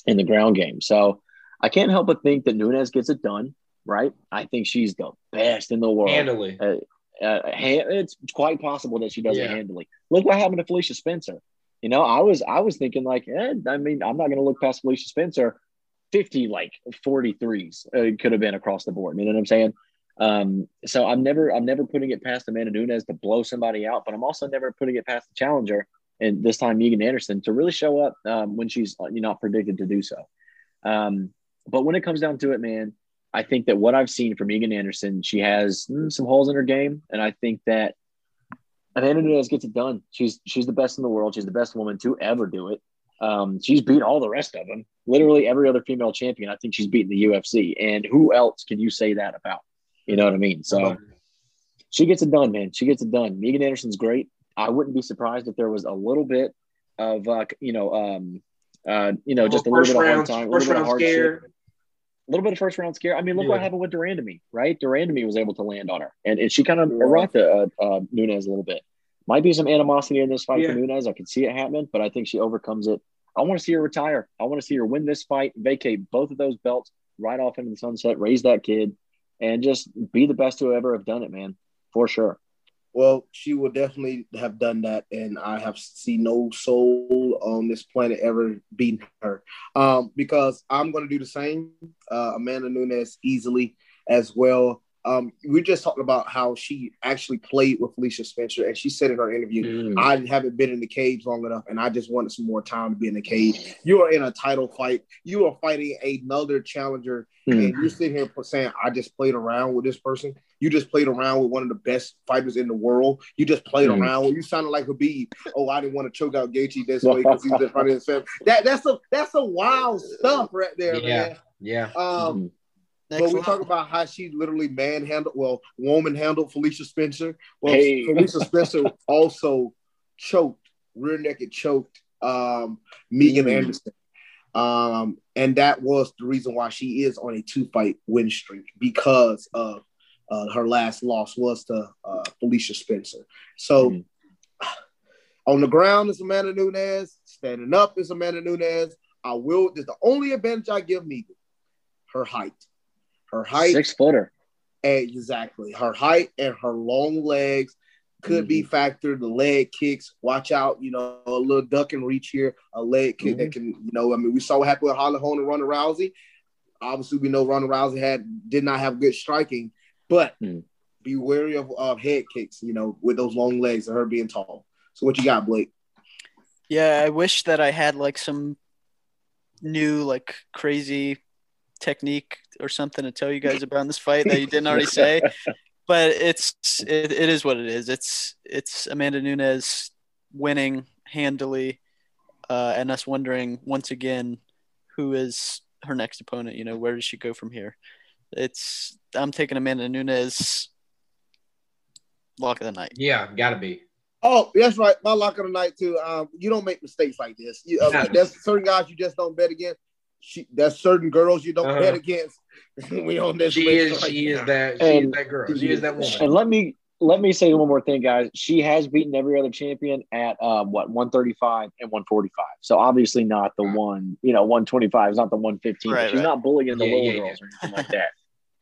Speaker 6: in the ground game. So I can't help but think that Nunes gets it done, right? I think she's the best in the world.
Speaker 4: Handily.
Speaker 6: Uh, uh, it's quite possible that she does
Speaker 4: Yeah.
Speaker 6: it handily. Look what happened to Felicia Spencer. You know, I was I was thinking like, eh, I mean, I'm not going to look past Felicia Spencer. 50 like 43s uh, could have been across the board. You know what I'm saying? Um, so I'm never I'm never putting it past Amanda Nunes to blow somebody out, but I'm also never putting it past the challenger and this time Megan Anderson to really show up um, when she's uh, you know predicted to do so. Um, but when it comes down to it, man, I think that what I've seen from Megan Anderson, she has mm, some holes in her game, and I think that Amanda Nunes gets it done. She's she's the best in the world. She's the best woman to ever do it. Um, she's beat all the rest of them. Literally every other female champion, I think she's beaten the UFC. And who else can you say that about? You know what I mean? So she gets it done, man. She gets it done. Megan Anderson's great. I wouldn't be surprised if there was a little bit of, uh, you know, um, uh, you know, just a little bit of hard time, a little bit of
Speaker 4: round
Speaker 6: hardship
Speaker 4: scare.
Speaker 6: a little bit of first round scare. I mean, look what happened with de Randamie, right? de Randamie was able to land on her, and, and she kind of
Speaker 3: Yeah.
Speaker 6: rocked uh, uh, Nunes a little bit. Might be some animosity in this fight
Speaker 4: Yeah.
Speaker 6: for Nunes. I can see it happening, but I think she overcomes it. I want to see her retire. I want to see her win this fight, vacate both of those belts right off into the sunset, raise that kid, and just be the best to ever have done it, man, for sure.
Speaker 3: Well, she will definitely have done that, and I have seen no soul on this planet ever beating her. Um, because I'm going to do the same. Uh, Amanda Nunes easily as well. Um, we just talked about how she actually played with Felicia Spencer, and she said in her interview,
Speaker 6: Mm.
Speaker 3: I haven't been in the cage long enough, and I just wanted some more time to be in the cage. You are in a title fight. You are fighting another challenger,
Speaker 6: Mm.
Speaker 3: and you're sitting here saying, "I just played around with this person." You just played around with one of the best fighters in the world. You just played
Speaker 6: Mm.
Speaker 3: around. with You sounded like Khabib. Oh, I didn't want to choke out Gaethje this way because he was in front of his family. That that's a that's a wild stuff right there,
Speaker 4: Yeah. Yeah.
Speaker 3: man. Um,
Speaker 6: Mhm.
Speaker 3: but we
Speaker 5: level.
Speaker 3: talk about how she literally manhandled, well, woman handled Felicia Spencer. Well,
Speaker 6: Hey.
Speaker 3: Felicia Spencer also choked, rear naked choked um, Megan
Speaker 6: Mm.
Speaker 3: Anderson. Um, and that was the reason why she is on a two fight win streak because of uh, her last loss was to uh, Felicia Spencer. So
Speaker 6: Mhm.
Speaker 3: on the ground is Amanda Nunes, standing up is Amanda Nunes. I will, this is the only advantage I give Megan her height. Her height,
Speaker 6: Six footer.
Speaker 3: exactly. Her height and her long legs could be factored. The leg kicks, watch out, you know, a little duck and reach here, a leg kick that can, you know, I mean, we saw what happened with Holly Holm and Ronda Rousey. Obviously, we know Ronda Rousey had did not have good striking, but
Speaker 6: Mhm.
Speaker 3: be wary of, of head kicks, you know, with those long legs and her being tall. So what you got, Blake?
Speaker 5: Yeah, I wish that I had like some new like crazy technique or something to tell you guys about in this fight that you didn't already say. But it's it, it is what it is. It's it's Amanda Nunes winning handily, uh, and us wondering once again who is her next opponent. You know, where does she go from here? It's I'm taking Amanda Nunes lock of the night.
Speaker 4: Yeah. Gotta be.
Speaker 3: Oh, that's right. My lock of the night too. Um, you don't make mistakes like this. You, uh,
Speaker 4: No.
Speaker 3: There's certain guys you just don't bet against. She, there's certain girls you don't
Speaker 4: Uh-huh.
Speaker 3: bet against. we on this.
Speaker 4: She
Speaker 3: list
Speaker 4: is.
Speaker 3: right
Speaker 4: She is that. She is that girl. She is that woman.
Speaker 6: And let me let me say one more thing, guys. She has beaten every other champion at uh, what 135 and 145. So obviously not the one, you know, 125 is not the 115.
Speaker 5: Right,
Speaker 6: She's
Speaker 5: right.
Speaker 6: not bullying the
Speaker 4: Yeah,
Speaker 6: lower
Speaker 4: yeah,
Speaker 6: girls or anything like that.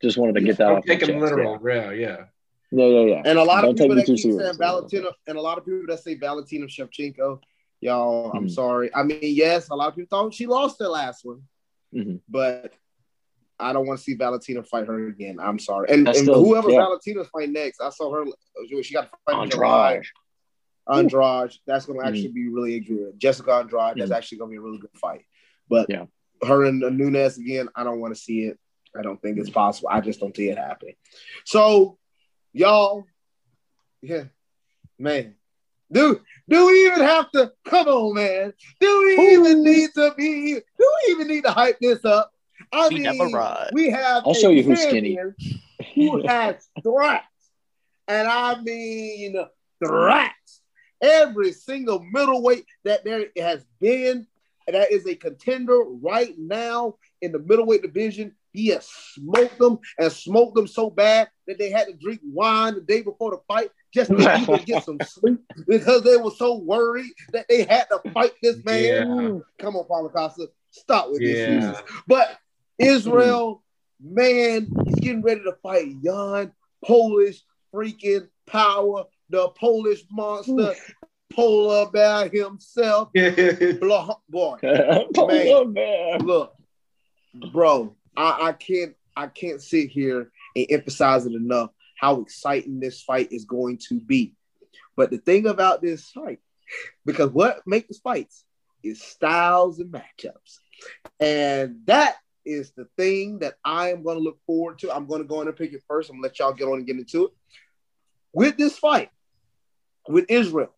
Speaker 6: Just wanted to get that
Speaker 4: Don't
Speaker 6: off my
Speaker 4: take him
Speaker 6: chest.
Speaker 4: literal. Yeah. Yeah.
Speaker 6: Yeah, yeah, yeah.
Speaker 3: And a lot
Speaker 6: Don't
Speaker 3: of people that
Speaker 6: too
Speaker 3: keep saying
Speaker 6: serious.
Speaker 3: Valentina, and a lot of people that say Valentina Shevchenko, y'all, I'm
Speaker 6: Mhm.
Speaker 3: sorry. I mean, yes, a lot of people thought she lost the last one,
Speaker 6: Mhm.
Speaker 3: but I don't want to see Valentina fight her again. I'm sorry. And, and
Speaker 6: still-
Speaker 3: whoever
Speaker 6: yeah.
Speaker 3: Valentina's fight next, I saw her. She got to fight.
Speaker 6: Andrade.
Speaker 3: Andrade. That's going to actually be really good. Jessica Andrade. That's
Speaker 6: Mhm.
Speaker 3: actually going to be a really good fight. But
Speaker 6: Yeah.
Speaker 3: her and Nunes again, I don't want to see it. I don't think it's possible. I just don't see it happening. So, y'all, yeah, man. Do do we even have to come on, man? Do we even need to be? Do we even need to hype this up? I
Speaker 5: We
Speaker 3: mean,
Speaker 5: never ride.
Speaker 3: we have.
Speaker 6: I'll
Speaker 3: a
Speaker 6: show you who's skinny.
Speaker 3: champion Who has threats, and I mean threats. Every single middleweight that there has been, that is a contender right now in the middleweight division. He has smoked them and smoked them so bad that they had to drink wine the day before the fight just to even get some sleep because they were so worried that they had to fight this man.
Speaker 4: Yeah.
Speaker 3: Come on, Paulo Costa, stop with this.
Speaker 4: Yeah.
Speaker 3: excuses. But Israel, man, he's getting ready to fight Jan, Polish freaking power, the Polish monster, polar bear himself. Blah, boy,
Speaker 6: Polo bear.
Speaker 3: look, bro, I, I can't I can't sit here and emphasize it enough how exciting this fight is going to be. But the thing about this fight, because what makes fights is styles and matchups. And that is the thing that I am going to look forward to. I'm going to go in and pick it first. I'm going to let y'all get on and get into it. With this fight, with Israel,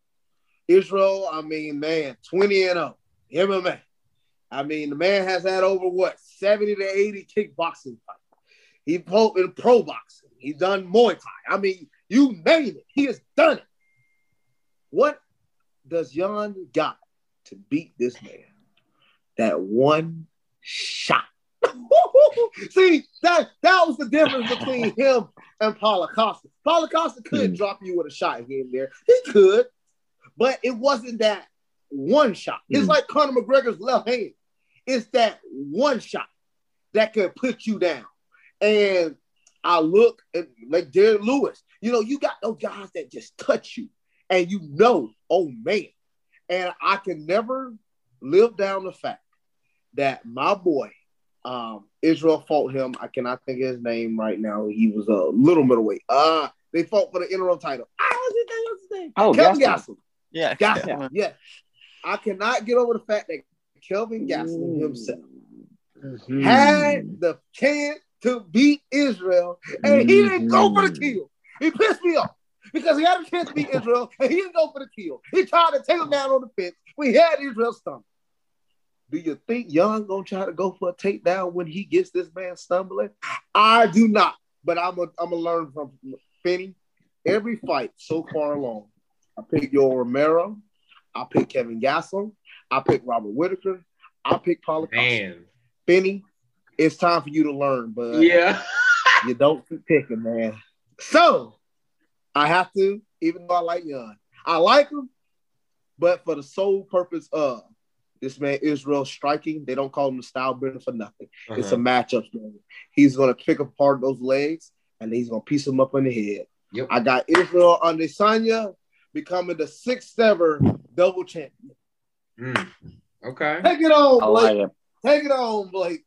Speaker 3: Israel, I mean, man, 20 and 0, MMA. I mean, the man has had over what 70 to 80 kickboxing fights. He pro in pro boxing. He's done Muay Thai. I mean, you name it, he has done it. What does Jan got to beat this man? That one shot. See, that that was the difference between him and Paulo Costa. Paulo Costa could
Speaker 6: Hmm.
Speaker 3: drop you with a shot here and there. He could, but it wasn't that one shot. It's
Speaker 6: Hmm.
Speaker 3: like Conor McGregor's left hand. It's that one shot that could put you down. And I look at like Derrick Lewis. You know, you got those guys that just touch you, and you know, oh man. And I can never live down the fact that my boy um, Israel fought him. I cannot think of his name right now. He was a little middleweight. Uh they fought for the interim title. Ah, what's his name? What's his name?
Speaker 6: Oh,
Speaker 3: Kevin
Speaker 6: Gaston.
Speaker 3: Gastelum.
Speaker 5: Yeah.
Speaker 3: Gastelum.
Speaker 5: yeah.
Speaker 3: Yeah. I cannot get over the fact that Kelvin Gastelum himself
Speaker 6: Mm-hmm.
Speaker 3: had the chance to beat Israel, and he didn't go for the mm-hmm. kill. He pissed me off because he had a chance to beat Israel, and he didn't go for the kill. He tried to take him down on the fence. We had Israel stumbling. Do you think Jan gonna try to go for a takedown when he gets this man stumbling? I do not, but I'm a, I'm gonna learn from Finney. Every fight so far along, I pick Yoel Romero, I pick Kevin Gastelum, I pick Robert Whitaker, I pick Paulo.
Speaker 4: Man.
Speaker 3: Benny, it's time for you to learn, but
Speaker 4: Yeah.
Speaker 3: you don't keep picking, man. So I have to, even though I like Jan, I like him, but for the sole purpose of this man Israel striking, they don't call him the style bender for nothing. It's a
Speaker 4: Uh-huh.
Speaker 3: matchup. game. He's gonna pick apart those legs and he's gonna piece them up in the head.
Speaker 4: Yep.
Speaker 3: I got Israel Adesanya becoming the sixth ever double champion.
Speaker 4: Mm. Okay.
Speaker 3: Take it on,
Speaker 6: I like
Speaker 3: Blake.
Speaker 6: it.
Speaker 3: Take it on, Blake.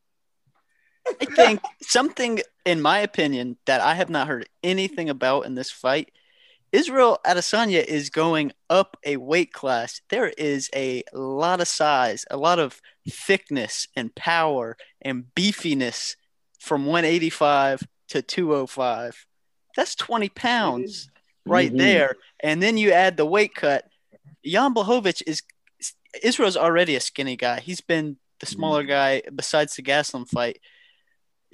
Speaker 5: I think something, in my opinion, that I have not heard anything about in this fight. Israel Adesanya is going up a weight class. There is a lot of size, a lot of thickness and power and beefiness from 185 to 205. That's 20 pounds right
Speaker 6: Mhm.
Speaker 5: there. And then you add the weight cut. Jan Blachowicz is Israel's already a skinny guy. He's been the smaller guy besides the Gastelum fight.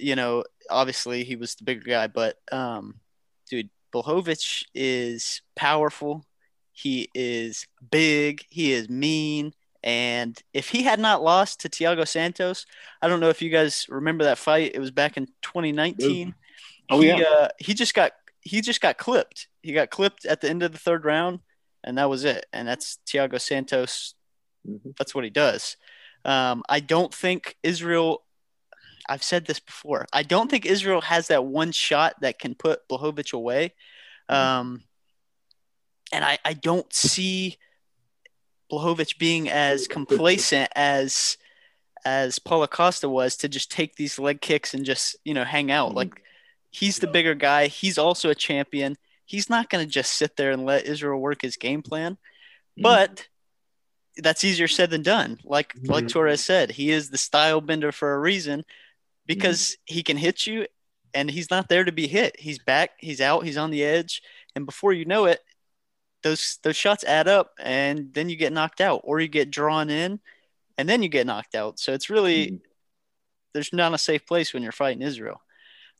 Speaker 5: You know, obviously he was the bigger guy, but um, dude, Blachowicz is powerful. He is big. He is mean. And if he had not lost to Thiago Santos, I don't know if you guys remember that fight. It was back in 2019.
Speaker 6: Oh,
Speaker 5: he,
Speaker 6: yeah.
Speaker 5: uh, he just got he just got clipped. He got clipped at the end of the third round, and that was it. And that's Thiago Santos.
Speaker 6: Mhm.
Speaker 5: That's what he does. Um, I don't think Israel. I've said this before. I don't think Israel has that one shot that can put Blachowicz away. Um, and I, I don't see Blachowicz being as complacent as as Paulo Costa was to just take these leg kicks and just you know hang out.
Speaker 6: Mhm.
Speaker 5: Like he's the bigger guy. He's also a champion. He's not going to just sit there and let Israel work his game plan. But that's easier said than done. Like like. Torres said, he is the style bender for a reason because he can hit you and he's not there to be hit. He's back, he's out, he's on the edge, and before you know it, those those shots add up and then you get knocked out or you get drawn in and then you get knocked out. So it's really
Speaker 6: Mhm.
Speaker 5: there's not a safe place when you're fighting Israel.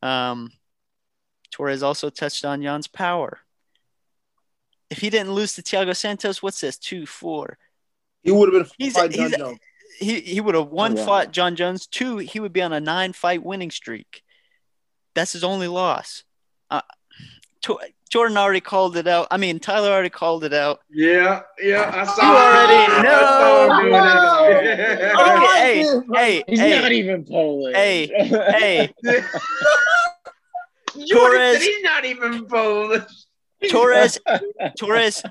Speaker 5: Um, Torres also touched on Jan's power. If he didn't lose to Thiago Santos, what's this? Two, four.
Speaker 3: He would have been
Speaker 5: He's- he's-. He he would have one
Speaker 6: Wow.
Speaker 5: fought Jon Jones. Two, he would be on a nine fight winning streak. That's his only loss. Uh, Tor- Jordan already called it out. I mean, Tyler already called it out.
Speaker 4: Yeah, yeah, I saw.
Speaker 5: You already
Speaker 4: I
Speaker 5: know.
Speaker 4: saw him doing it.
Speaker 5: Okay, hey, hey,
Speaker 6: He's
Speaker 5: hey,
Speaker 6: not even Polish.
Speaker 5: Hey, hey, Torres-
Speaker 4: he's not even Polish.
Speaker 5: Torres, Torres,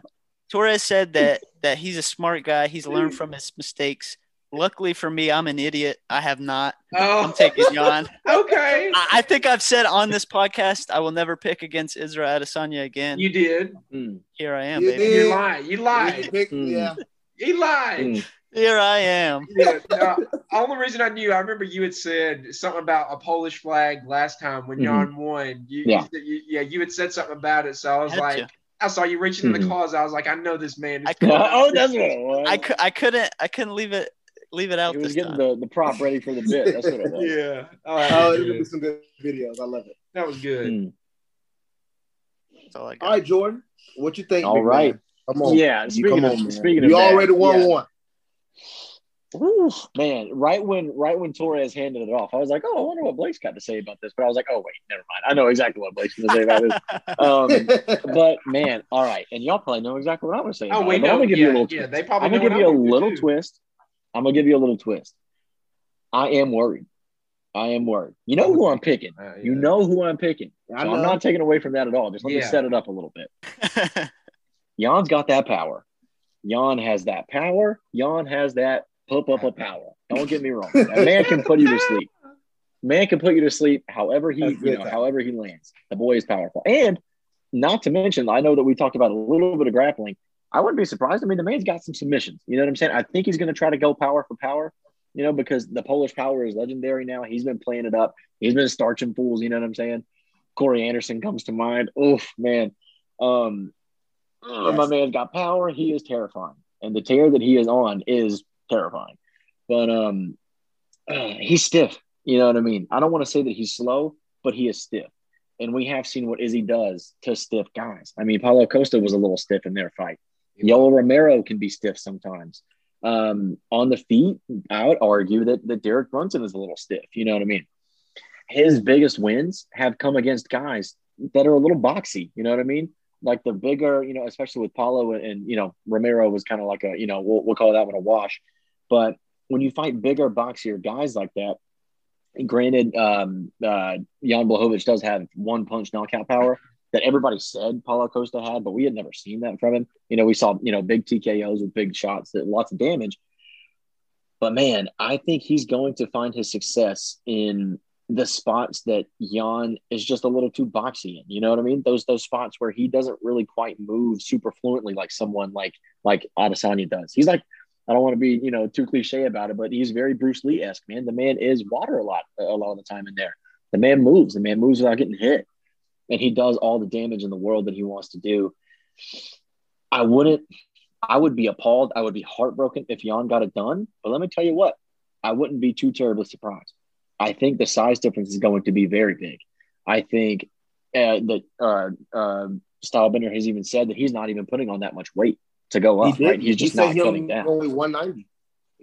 Speaker 5: Torres said that that he's a smart guy. He's learned from his mistakes. Luckily for me, I'm an idiot. I have not.
Speaker 4: Oh,
Speaker 5: I'm taking Jan.
Speaker 4: okay.
Speaker 5: I, I think I've said on this podcast I will never pick against Israel Adesanya again.
Speaker 4: You did.
Speaker 6: Mm,
Speaker 5: Here I am,
Speaker 3: You
Speaker 5: baby.
Speaker 3: did.
Speaker 4: You lied. You lied.
Speaker 3: picked-
Speaker 6: Mm.
Speaker 3: Yeah.
Speaker 4: You lied.
Speaker 6: mm.
Speaker 5: Here I am.
Speaker 4: Yeah, no, only reason I knew, I remember you had said something about a Polish flag last time when. Jan won. You,
Speaker 6: Yeah.
Speaker 4: you, you- yeah, you had said something about it. So I was
Speaker 5: Had
Speaker 4: like,
Speaker 5: to.
Speaker 4: I saw you reaching in the
Speaker 6: Mhm.
Speaker 4: closet. I was like, I know this man.
Speaker 5: I
Speaker 4: Is
Speaker 6: oh, that's what it was.
Speaker 5: I, cou- I couldn't I couldn't leave it leave it out
Speaker 6: he was
Speaker 5: this
Speaker 6: getting
Speaker 5: time.
Speaker 6: the, the prop ready for the bit. That's what it was.
Speaker 4: yeah. All right.
Speaker 3: Oh,
Speaker 4: that,
Speaker 3: it'll
Speaker 4: was
Speaker 3: be some good videos. I love it.
Speaker 4: that was good.
Speaker 6: Mm.
Speaker 5: That's all I
Speaker 3: All
Speaker 5: got.
Speaker 3: right, Jordan. What you think?
Speaker 6: All
Speaker 3: big
Speaker 6: right.
Speaker 3: man? Come on.
Speaker 6: Yeah,
Speaker 3: You
Speaker 6: speaking
Speaker 3: come
Speaker 6: of
Speaker 3: on, man.
Speaker 6: speaking of
Speaker 3: You already won
Speaker 6: yeah.
Speaker 3: one.
Speaker 6: Oof, man, right when right when Torres handed it off, I was like, "Oh, I wonder what Blake's got to say about this." But I was like, "Oh wait, never mind. I know exactly what Blake's going to say about this." Um, but man, all right, and y'all probably know exactly what I'm going to say.
Speaker 4: Oh,
Speaker 6: about
Speaker 4: we know.
Speaker 6: I'm gonna give
Speaker 4: yeah,
Speaker 6: you a little.
Speaker 4: yeah,
Speaker 6: twist.
Speaker 4: they probably
Speaker 6: I'm gonna give you a
Speaker 4: I'm gonna do,
Speaker 6: little
Speaker 4: too.
Speaker 6: twist. I'm gonna give you a little twist. I am worried. I am worried. You know who I'm picking.
Speaker 4: Uh,
Speaker 6: You know who I'm picking. So I'm not taking away from that at all. Just let me set it up a little bit. Jan's got that power. Jan has that power. Jan has that pop up a power. Don't get me wrong. That man can put you to sleep. Man can put you to sleep however he,
Speaker 3: That's
Speaker 6: you know, however he lands. The boy is powerful. And not to mention, I know that we talked about a little bit of grappling. I wouldn't be surprised. I mean, the man's got some submissions. You know what I'm saying? I think he's going to try to go power for power, you know, because the Polish power is legendary now. He's been playing it up. He's been starching fools. You know what I'm saying? Corey Anderson comes to mind. Oof, man. Um, ugh, my man's got power. He is terrifying, and the tear that he is on is terrifying. But um, uh, he's stiff. You know what I mean? I don't want to say that he's slow, but he is stiff. And we have seen what Izzy does to stiff guys. I mean, Paulo Costa was a little stiff in their fight. Yoel Romero can be stiff sometimes. Um, on the feet, I would argue that, that Derek Brunson is a little stiff. You know what I mean? His biggest wins have come against guys that are a little boxy. You know what I mean? Like the bigger, you know, especially with Paulo and, you know, Romero was kind of like a, you know, we'll, we'll call that one a wash. But when you fight bigger, boxier guys like that, granted, um, uh, Jan Blahovic does have one punch knockout power that everybody said Paulo Costa had, but we had never seen that from him. You know, we saw, you know, big TKOs with big shots that lots of damage. But man, I think he's going to find his success in the spots that Jan is just a little too boxy in. You know what I mean? Those those spots where he doesn't really quite move super fluently like someone like like Adesanya does. He's like, I don't want to be, you know, too cliche about it, but he's very Bruce Lee esque, man. The man is water a lot a lot of the time in there. The man moves. The man moves without getting hit, and he does all the damage in the world that he wants to do. I wouldn't. I would be appalled. I would be heartbroken if Jan got it done. But let me tell you what, I wouldn't be too terribly surprised. I think the size difference is going to be very big. I think uh, that uh, uh, Stylebender has even said that he's not even putting on that much weight to go up.
Speaker 3: did.
Speaker 6: Right? He's just
Speaker 3: he said
Speaker 6: not
Speaker 3: he only,
Speaker 6: down.
Speaker 3: only 190.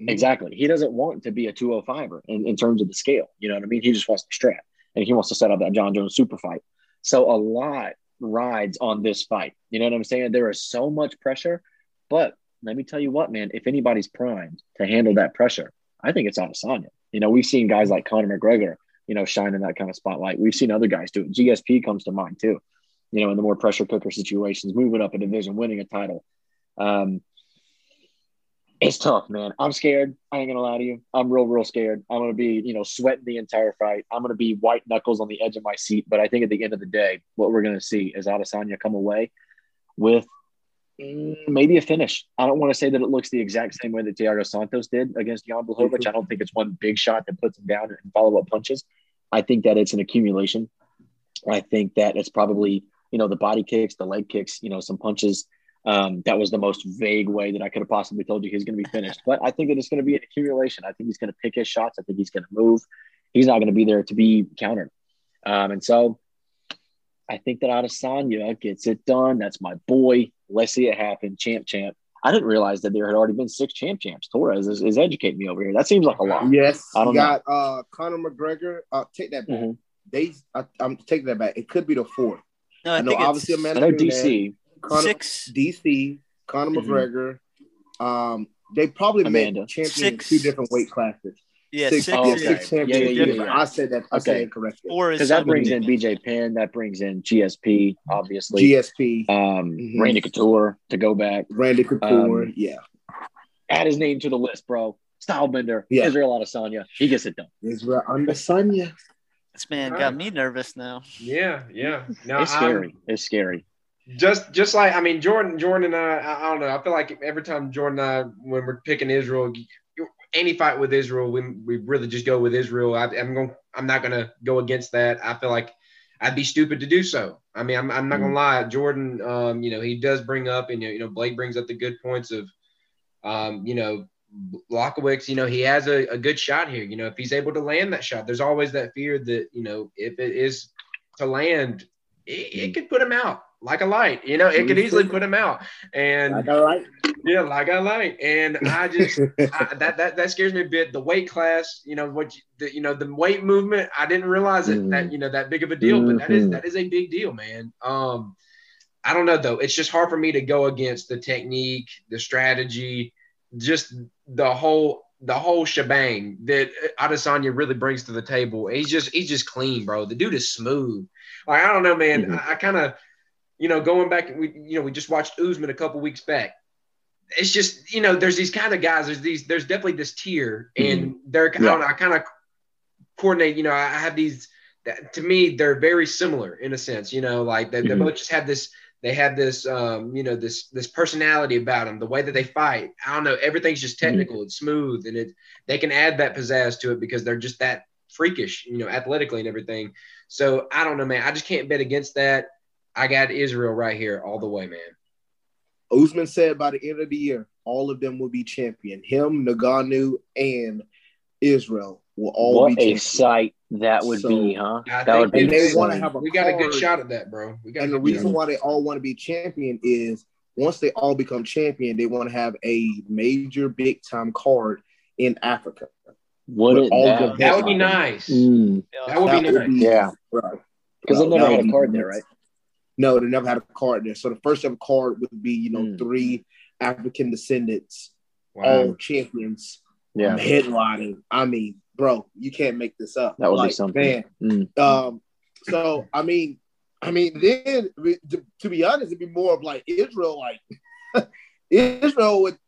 Speaker 6: Exactly. He doesn't want to be a 205er in, in terms of the scale. You know what I mean? He just wants to strap and he wants to set up that Jon Jones super fight. So a lot rides on this fight. You know what I'm saying? There is so much pressure, but let me tell you what, man, if anybody's primed to handle that pressure, I think it's Adesanya. You know, we've seen guys like Conor McGregor, you know, shine in that kind of spotlight. We've seen other guys do it. GSP comes to mind too, you know, in the more pressure cooker situations, moving up a division, winning a title. Um, it's tough, man. I'm scared. I ain't gonna lie to you. I'm real, real scared. I'm gonna be, you know, sweating the entire fight. I'm gonna be white knuckles on the edge of my seat. But I think at the end of the day, what we're gonna see is Adesanya come away with Mm, maybe a finish. I don't want to say that it looks the exact same way that Thiago Santos did against Jan Blachowicz. I don't think it's one big shot that puts him down and follow up punches. I think that it's an accumulation. I think that it's probably you know the body kicks, the leg kicks, you know some punches. Um, that was the most vague way that I could have possibly told you he's going to be finished. But I think that it's going to be an accumulation. I think he's going to pick his shots. I think he's going to move. He's not going to be there to be countered. Um, and so I think that Adesanya gets it done. That's my boy. Let's see it happen. Champ, champ. I didn't realize that there had already been six champ champs. Torres is, is educating me over here. That seems like a lot.
Speaker 3: Yes,
Speaker 6: I don't
Speaker 3: you got uh Conor McGregor. Uh, take that back.
Speaker 6: Mhm.
Speaker 3: They, I, I'm taking that back. It could be the fourth.
Speaker 5: No, I,
Speaker 3: I know
Speaker 5: think
Speaker 3: obviously
Speaker 5: it's
Speaker 3: Amanda
Speaker 6: I know
Speaker 3: Nunes,
Speaker 6: DC.
Speaker 3: Conor,
Speaker 5: six.
Speaker 3: DC, Conor
Speaker 6: Mhm.
Speaker 3: McGregor. Um, they probably
Speaker 6: Amanda.
Speaker 3: made champion
Speaker 5: Six.
Speaker 3: in two different weight classes.
Speaker 5: Yeah,
Speaker 3: six,
Speaker 5: six.
Speaker 6: Oh,
Speaker 3: yeah,
Speaker 6: okay.
Speaker 3: six champions.
Speaker 6: Yeah, yeah, yeah,
Speaker 3: different.
Speaker 6: yeah.
Speaker 3: I said that. I
Speaker 6: Okay.
Speaker 3: it correctly.
Speaker 5: Four
Speaker 6: Because that brings in. BJ Penn. That brings in GSP, obviously.
Speaker 3: GSP,
Speaker 6: um,
Speaker 3: Mhm.
Speaker 6: Randy Couture to go back.
Speaker 3: Randy Couture.
Speaker 6: Um,
Speaker 3: yeah,
Speaker 6: Add his name to the list, bro. Stylebender.
Speaker 3: Yeah.
Speaker 6: Israel Adesanya. He gets it done.
Speaker 3: Israel Adesanya.
Speaker 5: This man got me nervous now.
Speaker 4: Yeah, yeah. Now
Speaker 6: It's
Speaker 4: I'm-
Speaker 6: scary. It's scary.
Speaker 4: Just just like I mean Jordan Jordan and I, I don't know. I feel like every time Jordan and I when we're picking Israel any fight with Israel we, we really just go with Israel. I, I'm going I'm not gonna go against that. I feel like I'd be stupid to do so. I mean I'm, I'm not gonna lie. Jordan um you know he does bring up and you know, you know Blake brings up the good points of um you know Blachowicz, you know, he has a, a good shot here. You know, if he's able to land that shot, there's always that fear that, you know, if it is to land, it, it could put him out like a light. You know, it could easily put him out. And
Speaker 3: Like, all right.
Speaker 4: yeah, like a light. And I just I, that that that scares me a bit. The weight class, you know, what you, the, you know, the weight movement. I didn't realize it
Speaker 6: Mhm.
Speaker 4: that you know that big of a deal, but that is
Speaker 6: Mhm.
Speaker 4: that is a big deal, man. Um, I don't know though. It's just hard for me to go against the technique, the strategy, just the whole the whole shebang that Adesanya really brings to the table. He's just he's just clean, bro. The dude is smooth. Like I don't know, man.
Speaker 6: Mhm.
Speaker 4: I, I kind of you know going back. We you know we just watched Usman a couple weeks back. It's just you know there's these kind of guys. There's these there's definitely this tier, and they're I don't know. I kind of coordinate. You know, I have these. That, to me, they're very similar in a sense. You know, like they, they
Speaker 6: Mhm.
Speaker 4: both just have this they have this um, you know this this personality about them the way that they fight i don't know everything's just technical it's smooth and it they can add that pizzazz to it because they're just that freakish you know athletically and everything so i don't know man i just can't bet against that i got israel right here all the way man
Speaker 3: Usman said by the end of the year, all of them will be champion. Him, Ngannou, and Israel will all be.
Speaker 6: what
Speaker 3: be
Speaker 6: a
Speaker 3: champion.
Speaker 6: sight that would
Speaker 3: So-
Speaker 6: be, huh?
Speaker 4: I
Speaker 6: That would be
Speaker 3: And they want to have a
Speaker 4: we got a good shot at that bro we got
Speaker 3: And the
Speaker 4: good
Speaker 3: reason why they all want to be champion is once they all become champion, they want to have a major big time card in Africa.
Speaker 6: Wouldn't
Speaker 3: all
Speaker 6: that,
Speaker 4: that would be nice
Speaker 6: Mm,
Speaker 4: that would be nice
Speaker 6: yeah,
Speaker 3: right.
Speaker 6: because they
Speaker 3: No,
Speaker 6: never
Speaker 3: that
Speaker 6: had a card there, right?
Speaker 3: No, they never had a card there. So the first ever card would be, you know,
Speaker 6: Mm.
Speaker 3: three African descendants,
Speaker 4: wow.
Speaker 3: all champions,
Speaker 6: Yeah,
Speaker 3: headlining. I mean, bro, you can't make this up.
Speaker 6: That would be
Speaker 3: Like,
Speaker 6: something.
Speaker 3: Man,
Speaker 6: Mm.
Speaker 3: Um, so I mean, I mean, then to, to be honest, it'd be more of like Israel, like Israel would,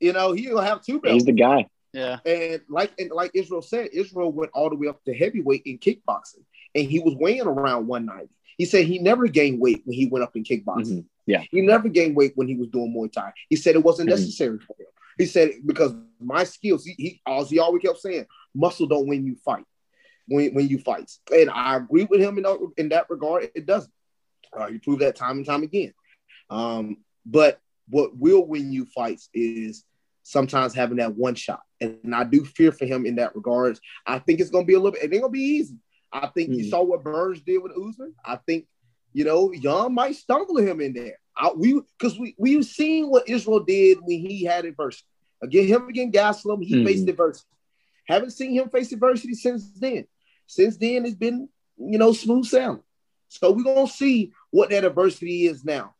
Speaker 3: you know, he'll have two belts.
Speaker 6: he's the guy.
Speaker 5: Yeah.
Speaker 3: and like and like Israel said, Israel went all the way up to heavyweight in kickboxing, and he was weighing around 190. He said he never gained weight when he went up in kickboxing.
Speaker 6: Mhm. Yeah.
Speaker 3: He never gained weight when he was doing Muay Thai. He said it wasn't
Speaker 6: Mhm.
Speaker 3: necessary for him. He said because my skills, he, he, as he always kept saying, muscle don't win you fight when, when you fight. And I agree with him in, that- in that regard. It doesn't. Uh, he proved that time and time again. Um, but what will win you fights is sometimes having that one shot. And I do fear for him in that regards. I think it's going to be a little bit, it ain't going to be easy. I think you
Speaker 6: Mhm.
Speaker 3: saw what Burns did with Usman. I think, you know, Jan might stumble him in there. I, we Because we, we've seen what Israel did when he had adversity. Again, him against Gastelum, he
Speaker 6: Mhm.
Speaker 3: faced adversity. Haven't seen him face adversity since then. Since then, it's been, you know, smooth sailing. So we're going to see what that adversity is now.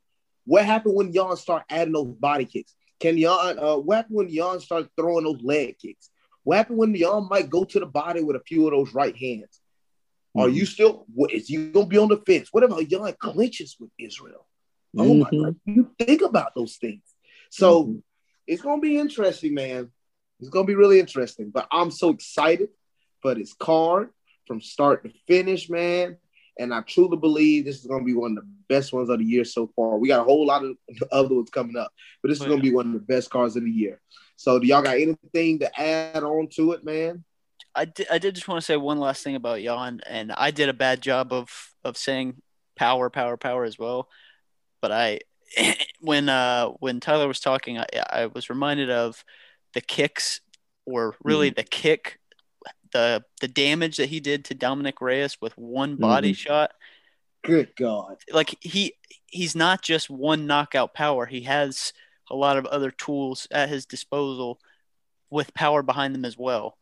Speaker 3: What happened when Jan start adding those body kicks? Can Jan, uh, what happened when Jan start throwing those leg kicks? What happened when Jan might go to the body with a few of those right hands? Are
Speaker 6: Mm-hmm.
Speaker 3: you still, what, is you going to be on the fence? What about Jan clinches with Israel? Oh my
Speaker 6: Mhm.
Speaker 3: God. You think about those things. So
Speaker 6: Mhm.
Speaker 3: it's going to be interesting, man. It's going to be really interesting. But I'm so excited for this card from start to finish, man. And I truly believe this is going to be one of the best ones of the year so far. We got a whole lot of other ones coming up, but this is going to be one of the best cards of the year. So, do y'all got anything to add on to it, man?
Speaker 5: I did, I did just want to say one last thing about Jan, and I did a bad job of of saying power, power, power as well. But I, when uh when Tyler was talking, I, I was reminded of the kicks, or really mm-hmm. the kick, the the damage that he did to Dominick Reyes with one body mm-hmm. shot.
Speaker 3: Good God!
Speaker 5: Like he he's not just one knockout power. He has a lot of other tools at his disposal with power behind them as well.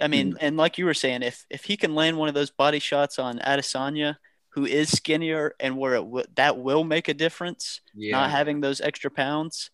Speaker 5: I mean, mm. and like you were saying, if if he can land one of those body shots on Adesanya, who is skinnier, and where it w- that will make a difference, yeah. not having those extra pounds,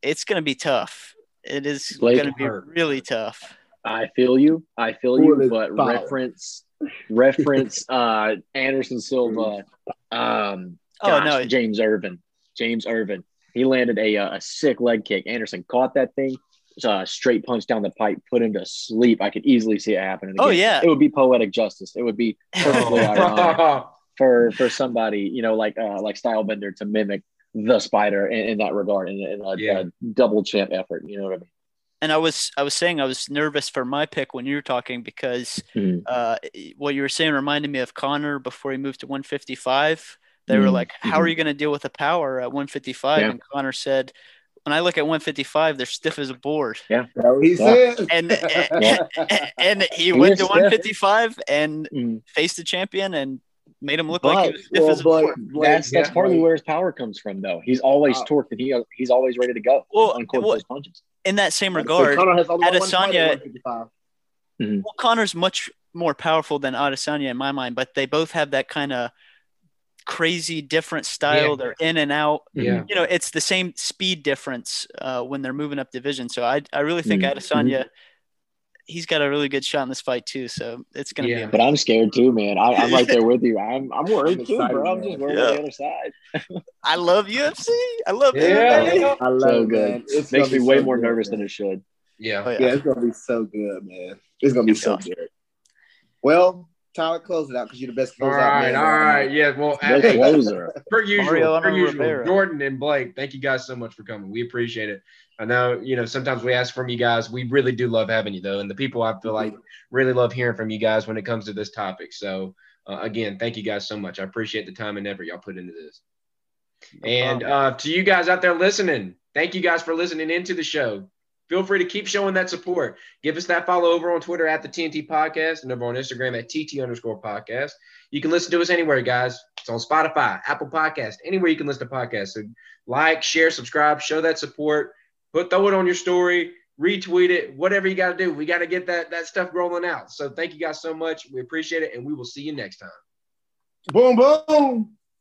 Speaker 5: it's going to be tough. It is going to be really tough.
Speaker 6: I feel you. I feel you. But power. reference reference uh Anderson Silva. Um, oh no, James Irvin. James Irvin. He landed a a sick leg kick. Anderson caught that thing uh, straight punch down the pipe, put him to sleep. I could easily see it happening.
Speaker 5: Oh, again. Oh yeah,
Speaker 6: it would be poetic justice. It would be perfectly ironic for for somebody you know like uh, like Stylebender to mimic the Spider in, in that regard in, in a, yeah. a, double champ effort. You know what I mean?
Speaker 5: And I was I was saying I was nervous for my pick when you were talking because mm-hmm. uh, what you were saying reminded me of Conor before he moved to 155. They mm-hmm. were like, "How are mm-hmm. you going to deal with the power at 155?" Yeah. And Conor said, when I look at 155, they're stiff as a board.
Speaker 6: Yeah,
Speaker 3: he said.
Speaker 5: And and, and he, he went to 155 and mm. faced the champion and made him look but, like he was stiff well, as a board.
Speaker 6: That's that's yeah, partly where his power comes from, though. He's always uh, torqued and he he's always ready to go.
Speaker 5: Well, well those punches. In that same regard, so Adesanya, mm-hmm. well, Conor's much more powerful than Adesanya in my mind, but they both have that kind of crazy different style. Yeah. They're in and out.
Speaker 4: Yeah.
Speaker 5: You know, it's the same speed difference uh, when they're moving up division. So I, I really think mm-hmm. Adesanya, he's got a really good shot in this fight too. So it's gonna yeah.
Speaker 6: be. But I'm scared too, man. I, am right there with you. I'm I'm worried I'm too, bro. I'm just worried yeah. on the other side.
Speaker 5: I love UFC. I love
Speaker 3: yeah. I love
Speaker 6: so good. It makes me way so more good, nervous man. than it should.
Speaker 4: Yeah.
Speaker 3: Oh, yeah. yeah. it's gonna be so good, man. It's gonna be so good. Well, Tyler, close it out because you're the best closer.
Speaker 4: All right, all right, yeah. Well,
Speaker 6: hey, closer.
Speaker 4: per usual, per usual. Jordan and Blake, thank you guys so much for coming. We appreciate it. I know, you know, sometimes we ask from you guys. We really do love having you though, and the people I feel like really love hearing from you guys when it comes to this topic. So, uh, again, thank you guys so much. I appreciate the time and effort y'all put into this. No and uh, to you guys out there listening, thank you guys for listening into the show feel free to keep showing that support. Give us that follow over on Twitter at the T&T Podcast and over on Instagram at TT underscore podcast. You can listen to us anywhere, guys. It's on Spotify, Apple Podcast, anywhere you can listen to podcasts. So like, share, subscribe, show that support, put throw it on your story, retweet it, whatever you got to do. We got to get that that stuff rolling out. So thank you guys so much. We appreciate it, and we will see you next time.
Speaker 3: Boom boom.